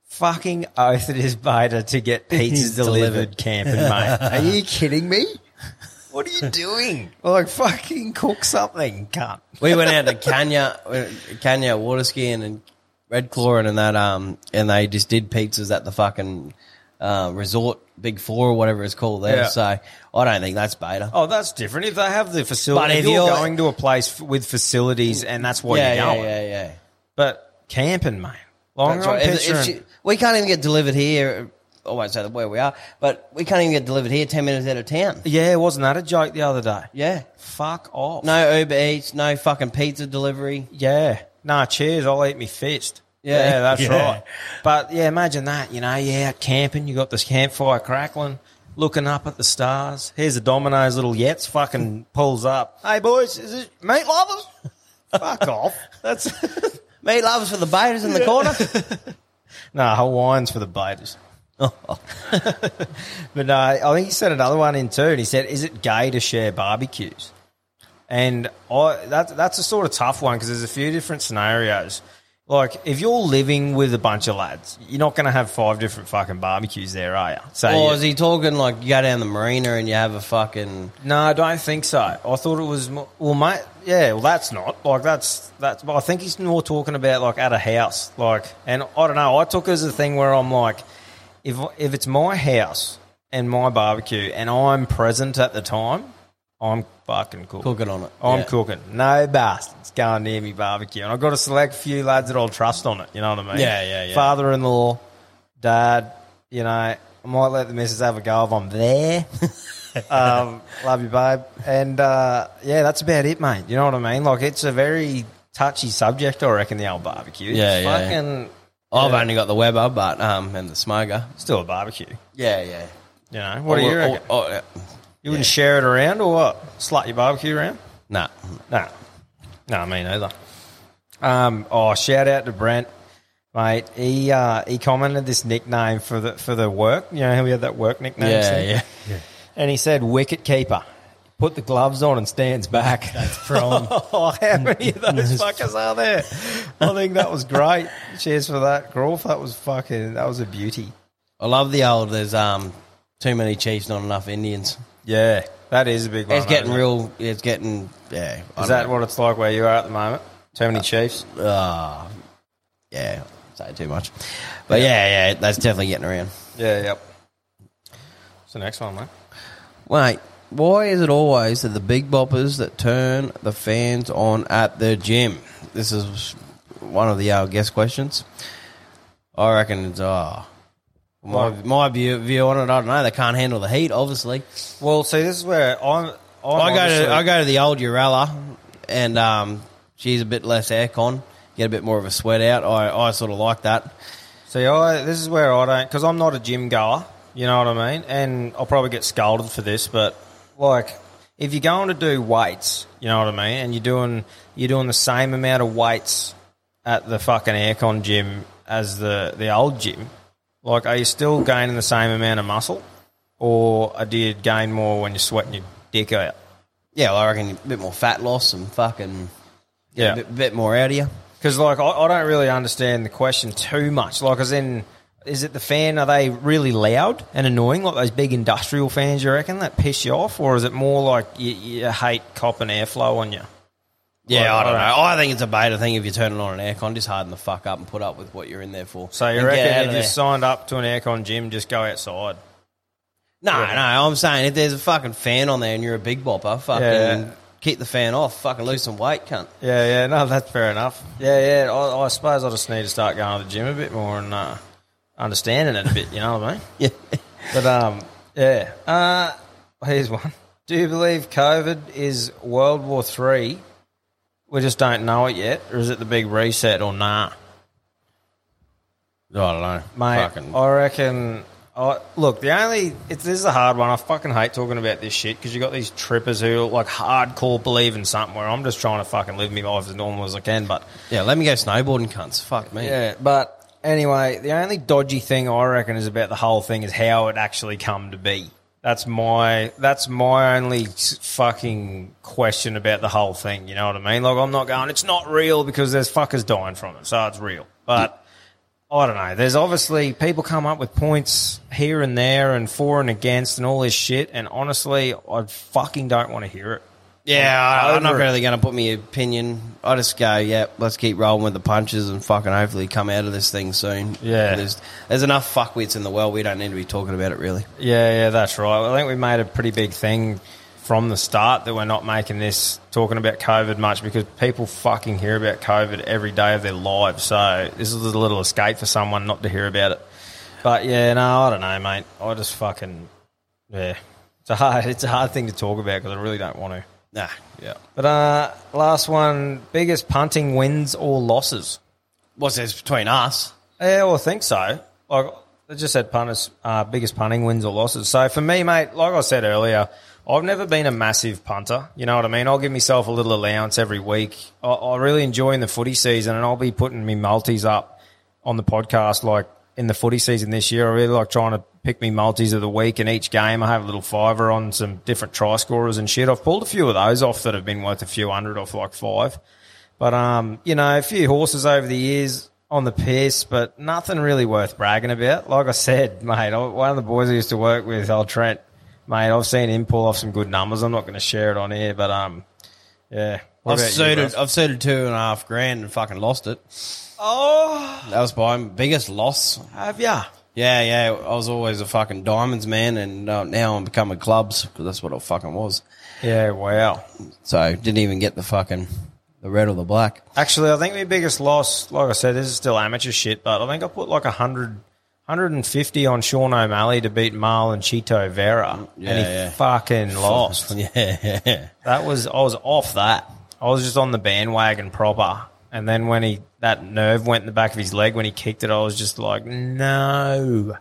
Fucking oath it is beta to get *laughs* pizzas delivered, delivered. camping, mate. *laughs* Are you kidding me? What are you doing? *laughs* Like fucking cook something, cunt. we went out to Kenya, Kenya water skiing and Red Clawing and that, um, and they just did pizzas at the fucking uh, resort, Big Four or whatever it's called there. Yeah. So I don't think that's beta. Oh, that's different. If they have the facility, But if if you're, you're- going to a place f- with facilities and that's what yeah, you're yeah, going. yeah, yeah. But camping, mate. Long That's right. If- if she- we can't even get delivered here. I won't say where we are, but we can't even get delivered here ten minutes out of town. yeah, wasn't that a joke the other day? Yeah. Fuck off. No Uber Eats, no fucking pizza delivery. Yeah. Nah, cheers. I'll eat me fist. Yeah. Yeah, that's Yeah. right. But yeah, imagine that. You know, yeah, out camping, you got this campfire crackling, looking up at the stars. Here's a Domino's little Yetz fucking pulls up. Hey, boys, is it meat lovers? *laughs* Fuck off. That's *laughs* Meat lovers for the betas in the corner. *laughs* no Hawaiians for the betas. *laughs* but no, I think he said another one in too, and he said, "Is it gay to share barbecues?" And I that's that's a sort of tough one because there's a few different scenarios. Like if you're living with a bunch of lads, you're not going to have five different fucking barbecues there, are you? So or is he talking like you go down the marina and you have a fucking no, I don't think so. I thought it was mo- well, mate. Yeah, well, that's not like that's that's. But I think he's more talking about like at a house, like. And I don't know. I took it as a thing where I'm like, if if it's my house and my barbecue and I'm present at the time, I'm fucking cooking. cooking on it? I'm Yeah. cooking. No bastards It's going near me barbecue, and I've got to select a few lads that I'll trust on it. You know what I mean? Yeah, yeah, yeah. Father-in-law, dad. You know, I might let the missus have a go if I'm there. *laughs* um, love you, babe. And uh, yeah, that's about it, mate. You know what I mean? Like it's a very touchy subject, I reckon. The old barbecue. Yeah, It's yeah. Fucking. I've Yeah. only got the Weber, but um, and the Smoker. Still a barbecue. Yeah, yeah. You know what do you reckon? Oh, yeah. you wouldn't share it around or what? Slut your barbecue around? Nah. No, no, me neither. Um, oh, shout out to Brent, mate. He uh, he commented this nickname for the for the work. You know how we had that work nickname. Yeah, thing? yeah. And he said wicket keeper. Put the gloves on and stands back. That's prime. *laughs* oh, how many of those fuckers are there? I think that was great. Cheers for that, Groff. That was fucking. That was a beauty. I love the old. There's um too many Chiefs, not enough Indians. Yeah, that is a big one. It's getting real. It's getting yeah. Is that know. what it's like where you are at the moment? Too many Chiefs. Ah, yeah. Say too much, but yeah, yeah. That's definitely getting around. Yeah, yep. What's the next one, mate? Wait, why is it always that the big boppers that turn the fans on at the gym? This is one of the uh, guest questions. I reckon it's uh, my my view, view on it. I don't know. They can't handle the heat, obviously. Well, see, this is where I'm. I'm I go obviously- to I go to the old Urella, and um, she's a bit less aircon. Get a bit more of a sweat out. I, I sort of like that. See, I this is where I don't because I'm not a gym goer. You know what I mean? And I'll probably get scolded for this, but like if you're going to do weights, you know what I mean, and you're doing you're doing the same amount of weights at the fucking aircon gym as the the old gym, like are you still gaining the same amount of muscle, or uh, do you gain more when you're sweating your dick out? Yeah, well, I reckon a bit more fat loss and fucking Yeah. a bit, bit more out of you. Because like I, I don't really understand the question too much. Like, as in, is it the fan? Are they really loud and annoying, like those big industrial fans? You reckon that piss you off, or is it more like you, you hate cop and airflow on you? Yeah, Like, I don't know. I think it's a beta thing if you're turning on an aircon, just harden the fuck up and put up with what you're in there for. So you And get out reckon of if you there. signed up to an aircon gym, just go outside? No, no, I'm saying if there's a fucking fan on there and you're a big bopper, fucking Yeah. keep the fan off. Fucking lose some weight, cunt. Yeah, yeah, no, that's fair enough. Yeah, yeah. I, I suppose I just need to start going to the gym a bit more and uh, understanding it a bit. You know what I mean? *laughs* Yeah. But um, yeah. Uh, here's one. Do you believe COVID is World War Three? We just don't know it yet, or is it the big reset, or nah? I don't know. Mate, Fucking, I reckon. I, look, the only it's, this is a hard one. I fucking hate talking about this shit because you got these trippers who like hardcore believe in something. Where I'm just trying to fucking live my life as normal as I can. But yeah, let me go snowboarding, cunts. Fuck me. yeah, but anyway, the only dodgy thing I reckon is about the whole thing is how it actually come to be. That's my that's my only fucking question about the whole thing. You know what I mean? Like I'm not going. It's not real because there's fuckers dying from it, so it's real. But I don't know. There's obviously people come up with points here and there and for and against and all this shit. And honestly, I fucking don't want to hear it. Yeah, I, I'm not really going to put my opinion. I just go, yeah, let's keep rolling with the punches and fucking hopefully come out of this thing soon. Yeah. There's, there's enough fuckwits in the world. We don't need to be talking about it, really. Yeah, yeah, that's right. I think we made a pretty big thing from the start that we're not making this talking about COVID much because people fucking hear about COVID every day of their lives. So this is a little escape for someone not to hear about it. But yeah, no, I don't know, mate. I just fucking yeah. It's a hard, *laughs* it's a hard thing to talk about because I really don't want to. Nah, yeah. But uh, last one: biggest punting wins or losses? What's this between us? Yeah, well, I think so. Like I just said, punters, uh, biggest punting wins or losses. So for me, mate, like I said earlier, I've never been a massive punter. You know what I mean? I'll give myself a little allowance every week. I, I really enjoy in the footy season, and I'll be putting me multis up on the podcast like in the footy season this year. I really like trying to pick me multis of the week, in each game I have a little fiver on some different try scorers and shit. I've pulled a few of those off that have been worth a few hundred off like five. But um, you know, a few horses over the years on the piss, but nothing really worth bragging about. Like I said, *laughs* mate, one of the boys I used to work with, old Trent, mate, I've seen him pull off some good numbers. I'm not going to share it on here, but um, yeah. What I've about you, suited. I've suited two and a half grand and fucking lost it. Oh, That was my biggest loss. have ya? Yeah, yeah. I was always a fucking diamonds man, and uh, now I'm becoming clubs because that's what I fucking was. Yeah, wow. So didn't even get the fucking the red or the black. Actually, I think my biggest loss, like I said, this is still amateur shit, but I think I put like a hundred, 150 on Sean O'Malley to beat Marlon Chito Vera, Yeah, and he yeah. fucking *laughs* lost. Yeah, yeah. That was I was off that. I was just on the bandwagon proper, and then when he that nerve went in the back of his leg when he kicked it, I was just like, no.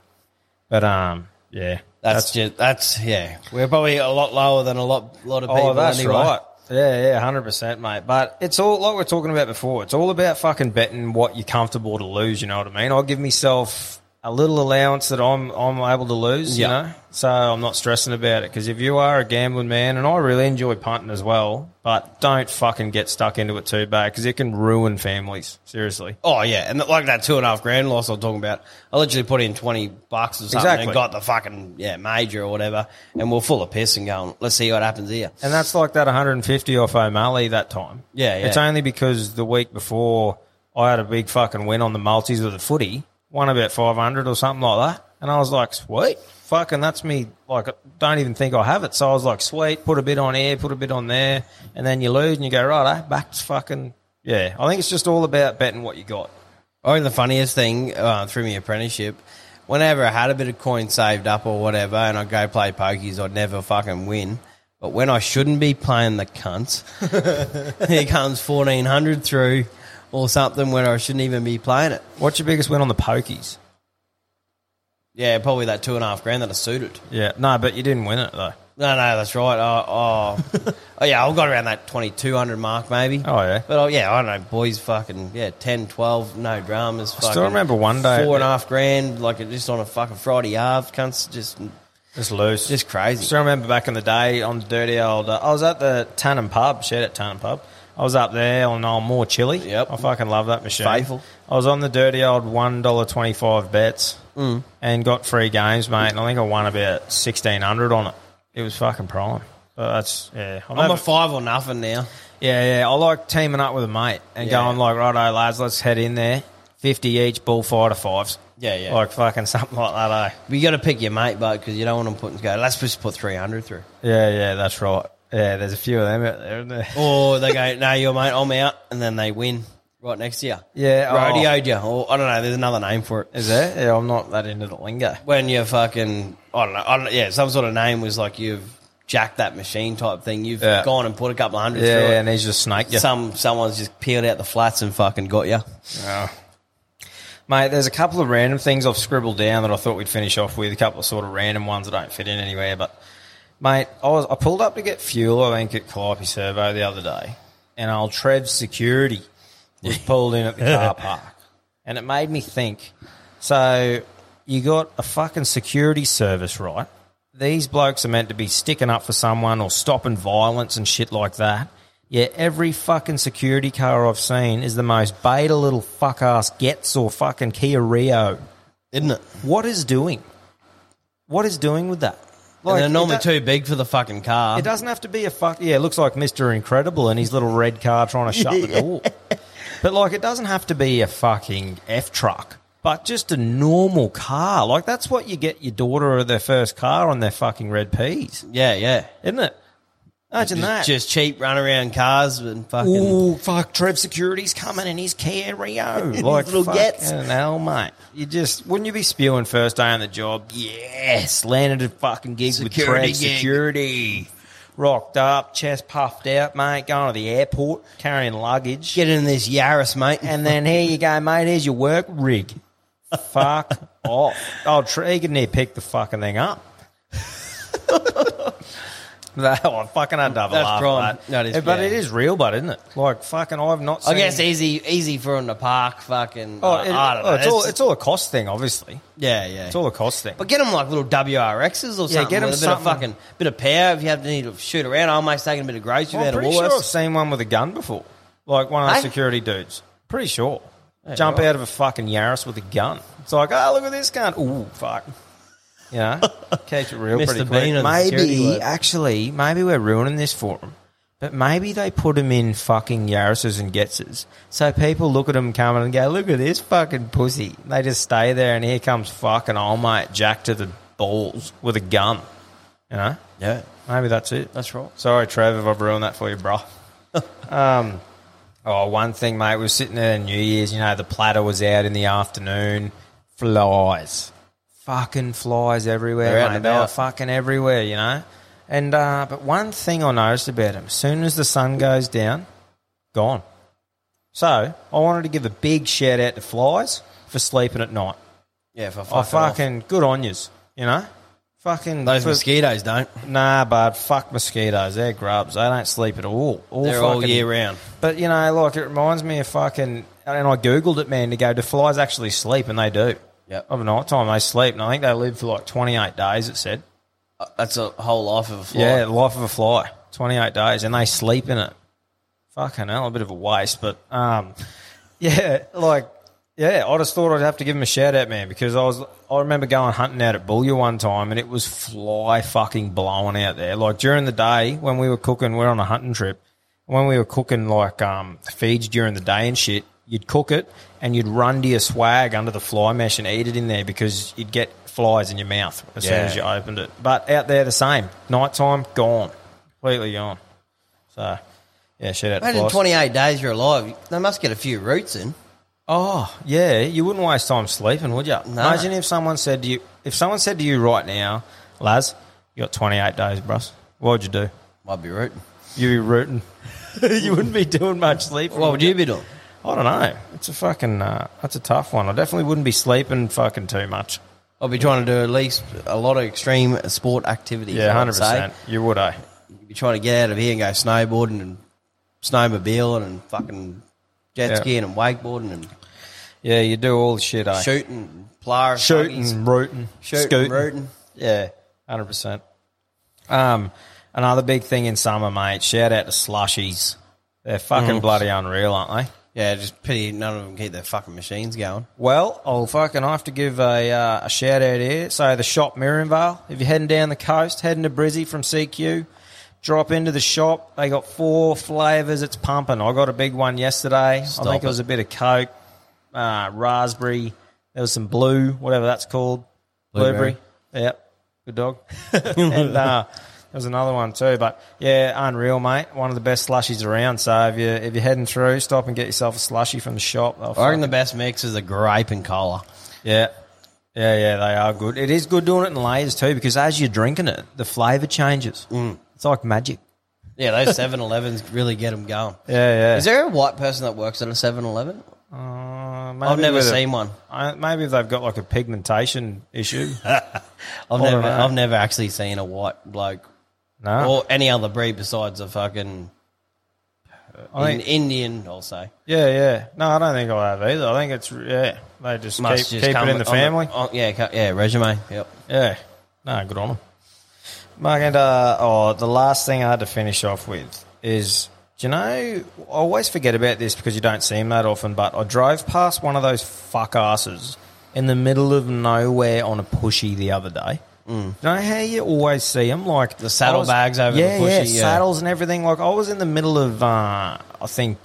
But um, yeah, That's, just that's yeah. We're probably a lot lower than a lot lot of people. Oh, that's anyway. right. Yeah, yeah, hundred percent, mate. But it's all like we are talking about before. It's all about fucking betting what you're comfortable to lose. You know what I mean? I'll give myself a little allowance that I'm I'm able to lose. Yeah. You know, so I'm not stressing about it. Because if you are a gambling man, and I really enjoy punting as well, but don't fucking get stuck into it too bad because it can ruin families. Seriously. Oh yeah, and like that two and a half grand loss I'm talking about. I literally put in twenty bucks or something Exactly. and got the fucking yeah major or whatever, and we're full of piss and going. Let's see what happens here. And that's like that 150 off O'Malley that time. Yeah, yeah. It's only because the week before I had a big fucking win on the multis with the footy, won about 500 or something like that. And I was like, sweet. Fucking, that's me. Like, I don't even think I have it. So I was like, sweet, put a bit on here, put a bit on there. And then you lose and you go, right, eh, back to fucking. Yeah. I think it's just all about betting what you got. Think the funniest thing uh, through my apprenticeship, whenever I had a bit of coin saved up or whatever, and I'd go play pokies, I'd never fucking win. But when I shouldn't be playing the cunts, *laughs* here comes fourteen hundred through or something where I shouldn't even be playing it. What's your biggest win on the pokies? Yeah, probably that two and a half grand that I suited. Yeah, no, but you didn't win it though. No, no, that's right. Oh, oh, *laughs* oh yeah, I've got around that 2200 mark maybe. Oh, yeah. But oh, yeah, I don't know, boys fucking, yeah, 10, 12, no dramas. I still remember one day- Four and a half grand, like just on a fucking Friday half, cunts, just, Just loose. just crazy. Still remember back in the day on the dirty old. Uh, I was at the Tannum Pub. Shout out Tannum Pub. I was up there on old More Chilli. Yep. I fucking love that machine. Faithful. I was on the dirty old one dollar twenty five bets Mm. and got free games, mate. And I think I won about sixteen hundred on it. It was fucking prime. But that's yeah. I'm I'm a five or nothing now. yeah, yeah. I like teaming up with a mate and Yeah. going like, righto, lads, let's head in there. Fifty each, bullfighter fives. Yeah, yeah. Like fucking *laughs* something like that, eh? But you got to pick your mate, but because you don't want them putting go. Let's just put 300 through. Yeah, yeah, that's right. Yeah, there's a few of them out there, isn't there? *laughs* Or they go, no, you're mate, I'm out, and then they win right next to you. Yeah, oh. Rodeoed you. Or I don't know, there's another name for it. Is there? Yeah, I'm not that into the lingo. when you fucking I don't know, I don't yeah, some sort of name was like you've jacked that machine type thing. You've Yeah. gone and put a couple of hundred Yeah, through and it. he's just snaked you. Some someone's just peeled out the flats and fucking got you. Mate, there's a couple of random things I've scribbled down that I thought we'd finish off with. A couple of sort of random ones that don't fit in anywhere. But, mate, I was I pulled up to get fuel, I think, at Calliope Servo the other day, and old Trev Security was *laughs* pulled in at the car *laughs* park. And it made me think so you got a fucking security service, right? These blokes are meant to be sticking up for someone or stopping violence and shit like that. Yeah, every fucking security car I've seen is the most beta little fuck ass Getz or fucking Kia Rio. Isn't it? What is doing? What is doing with that? And they're normally too big for the fucking car. It doesn't have to be a fuck. Yeah, it looks like Mister Incredible and his little red car trying to *laughs* shut the door. But like, it doesn't have to be a fucking F truck. But just a normal car. Like that's what you get your daughter or their first car on their fucking red peas, Yeah, yeah. isn't it? Imagine Just, that. just cheap run around cars and fucking Ooh, fuck! Trev Security's coming in his Kia Rio. *laughs* like little Getz. hell, mate. You just wouldn't you be spewing first day on the job? Yes, landed a fucking gig with Trev gig. Security. Rocked up, chest puffed out, mate. Going to the airport, carrying luggage, get in this Yaris, mate. and then here you go, mate. Here's your work rig. Fuck *laughs* off. Oh, Trev, he could near pick the fucking thing up. *laughs* *laughs* That oh, I fucking have a That's laugh prime. at that. That is- Yeah, but yeah. it is real, but isn't it? Like fucking, I've not. Seen... I guess easy easy for in the park, fucking. Oh, uh, it- I don't oh, know. it's all it's all a cost thing, obviously. yeah, yeah. It's all a cost thing. But get them like little WRXs or Yeah, something. get 'em with a bit of fucking bit of power. If you have to need to shoot around, I almost taking a bit of grocery I'm out of pretty sure I've Woolworths. seen one with a gun before, like one of the Hey? security dudes. Pretty sure. Jump out of a fucking Yaris with a gun. It's like, oh, look at this gun. Ooh, fuck. You know, keeps it real Mr. pretty quick. Bean of the security Maybe, bloke. actually, maybe we're ruining this for them. But maybe they put them in fucking Yaris's and Getzes. So people look at them coming and go, look at this fucking pussy. They just stay there and here comes fucking old mate Jack to the balls with a gun. You know? Yeah, Maybe that's it. that's right. Sorry, Trev, if I've ruined that for you, bro. *laughs* um, oh, one thing, mate. We were sitting there on New Year's. You know, the platter was out in the afternoon. Flies, fucking flies everywhere. They're mate. They were fucking everywhere. You know. And uh, but one thing I noticed about them: as soon as the sun goes down, gone. So I wanted to give a big shout out to flies for sleeping at night. Yeah, for Oh, fucking off. fucking good on yous. You know. Fucking those for- mosquitoes don't. Nah, but fuck mosquitoes. They're grubs. They don't sleep at all. all They're fucking, all year round. But, you know, like, it reminds me of fucking... And I Googled it, man, to go, do flies actually sleep? And they do. Yep. Of a night time, they sleep. And I think they live for like 28 days, it said. Uh, That's a whole life of a fly. Yeah, the life of a fly. 28 days. And they sleep in it. Fucking hell, a bit of a waste. But, um, *laughs* yeah, like, yeah, I just thought I'd have to give him a shout out, man, because I was, I remember going hunting out at Boulia one time and it was fly fucking blowing out there. Like during the day when we were cooking, we are on a hunting trip. When we were cooking like, um, feeds during the day and shit, you'd cook it and you'd run to your swag under the fly mesh and eat it in there because you'd get flies in your mouth as soon Yeah. as you opened it. But out there, the same. Nighttime, gone. Completely gone. So, yeah, shout out to Imagine flies. 28 days you're alive. They must get a few roots in. Oh, yeah, you wouldn't waste time sleeping, would you? Imagine if someone said to you, if someone said to you right now, Laz, you got 28 days, bros. What would you do? I'd be rooting. You'd be rooting. *laughs* you wouldn't be doing much sleeping. What would you be doing? I don't know. It's a fucking, uh, that's a tough one. I definitely wouldn't be sleeping fucking too much. I I'll be trying to do at least a lot of extreme sport activities. Yeah, hundred percent. You would, eh? Be trying to get out of here and go snowboarding and snowmobiling and fucking jet Yeah. skiing and wakeboarding and Yeah, you do all the shit, eh? shooting, plyers, shooting, buggies, rooting, shooting, scooting. rooting. Yeah, hundred percent. Um, another big thing in summer, mate. Shout out to slushies. They're fucking Mhm. bloody unreal, aren't they? Yeah, just pity none of them keep their fucking machines going. Well, I'll fucking I have to give a, uh, a shout out here. So the shop Miriam Vale, if you're heading down the coast, heading to Brizzy from CQ, drop into the shop. They got four flavours. It's pumping. I got a big one yesterday. Stop I think it it. was a bit of Coke, uh, raspberry. There was some blue, whatever that's called, Blueberry. blueberry. Yep, good dog. *laughs* and uh, was another one too. But yeah, unreal, mate. One of the best slushies around. So if you if you're heading through, stop and get yourself a slushie from the shop. They'll I reckon the fucking- best mix is a grape and cola. yeah. Yeah, yeah, they are good. It is good doing it in layers too, because as you're drinking it, the flavour changes. Mm. It's like magic. Yeah, those 7-Elevens really get them going. Yeah, yeah. Is there a white person that works at a 7-Eleven? Uh, maybe I've never with a- seen one. I, maybe if they've got like a pigmentation issue. *laughs* I've never. I've never actually seen a white bloke No. or any other breed besides a fucking I in- think- Indian. I'll say yeah, yeah. No, I don't think I'll have either. I think it's yeah. They just Must keep, just keep it in the on family. oh, yeah, yeah, resume. Yep. Yeah. No, good on them. Mark, and, uh, oh, the last thing I had to finish off with is, do you know, I always forget about this because you don't see them that often, but I drove past one of those fuck asses in the middle of nowhere on a pushy the other day. Mm. You know how you always see them? Like The saddlebags over the yeah, pushy, Yeah, yeah. saddles and everything. Like I was in the middle of, uh, I think,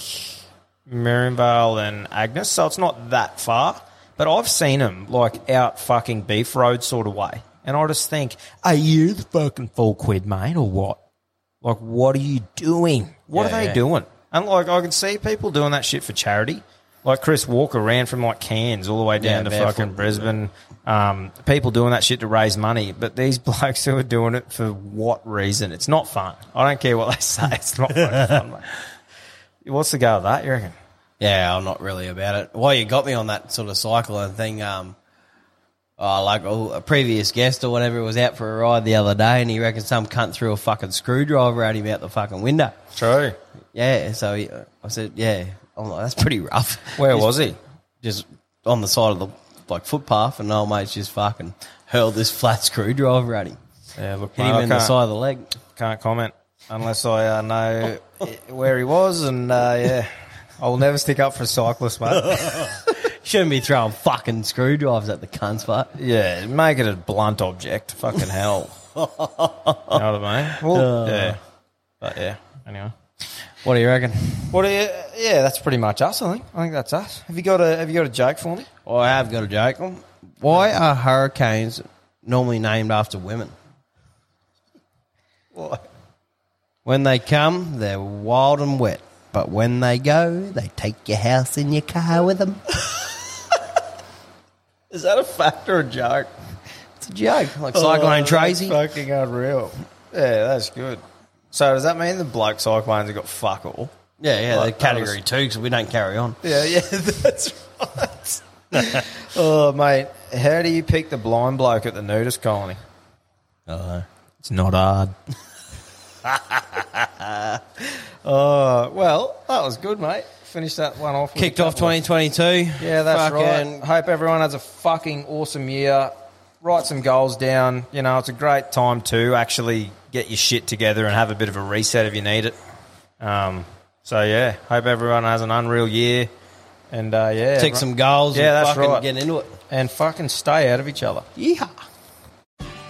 Miriam Vale and Agnes, so it's not that far. But I've seen them like out fucking beef road sort of way, and I just think, are you the fucking full quid, mate, or what? Like, what are you doing? What Yeah, are they yeah. doing? And like, I can see people doing that shit for charity. Like Chris Walker ran from like Cairns all the way down Yeah, to fucking Brisbane. Um, people doing that shit to raise money, but these *laughs* blokes who are doing it for what reason? It's not fun. I don't care what they *laughs* say. It's not fucking *laughs* fun, mate. What's the go of that? You reckon? Yeah, I'm not really about it. Well, you got me on that sort of cycling thing. Um, oh, like a previous guest or whatever was out for a ride the other day, and he reckons some cunt threw a fucking screwdriver at him out the fucking window. True. Yeah, so he, I said, yeah, I'm like, that's pretty rough. *laughs* Where Just- was he? Just on the side of the like footpath, and old mate's just fucking hurled this flat screwdriver at him. Yeah, look, Hit mate, him I in the can't- side of the leg. Can't comment unless I uh, know *laughs* where he was, and uh, yeah, I will never stick up for a cyclist, mate. *laughs* Shouldn't be throwing fucking screwdrivers at the cunts, but yeah, make it a blunt object. Fucking hell. you know what I mean? Well, Uh. yeah, but yeah. Anyway, what do you reckon? what? Are you, yeah, that's pretty much us. I think. I think that's us. Have you got a Have you got a joke for me? Well, I have got a joke. Why are hurricanes normally named after women? What? When they come, they're wild and wet. But when they go, they take your house and your car with them. *laughs* Is that a fact or a joke? It's a joke. Like Cyclone Oh, Tracy. fucking unreal. Yeah, that's good. So does that mean the bloke cyclones have got fuck all? Yeah, yeah, Like, they're category two, so we don't carry on. *laughs* Yeah, yeah, *laughs* that's right. *laughs* oh, mate, how do you pick the blind bloke at the nudist colony? Uh, It's not hard. oh, well, that was good, mate. Finish that one off. with a kicked off couple of- 2022. Yeah, that's Fucking- right. Hope everyone has a fucking awesome year. Write some goals down. You know, it's a great time to actually get your shit together and have a bit of a reset if you need it. Um, so yeah, hope everyone has an unreal year. And uh, yeah, take some goals Yeah, and that's fucking right. get into it. and fucking stay out of each other. Yeah.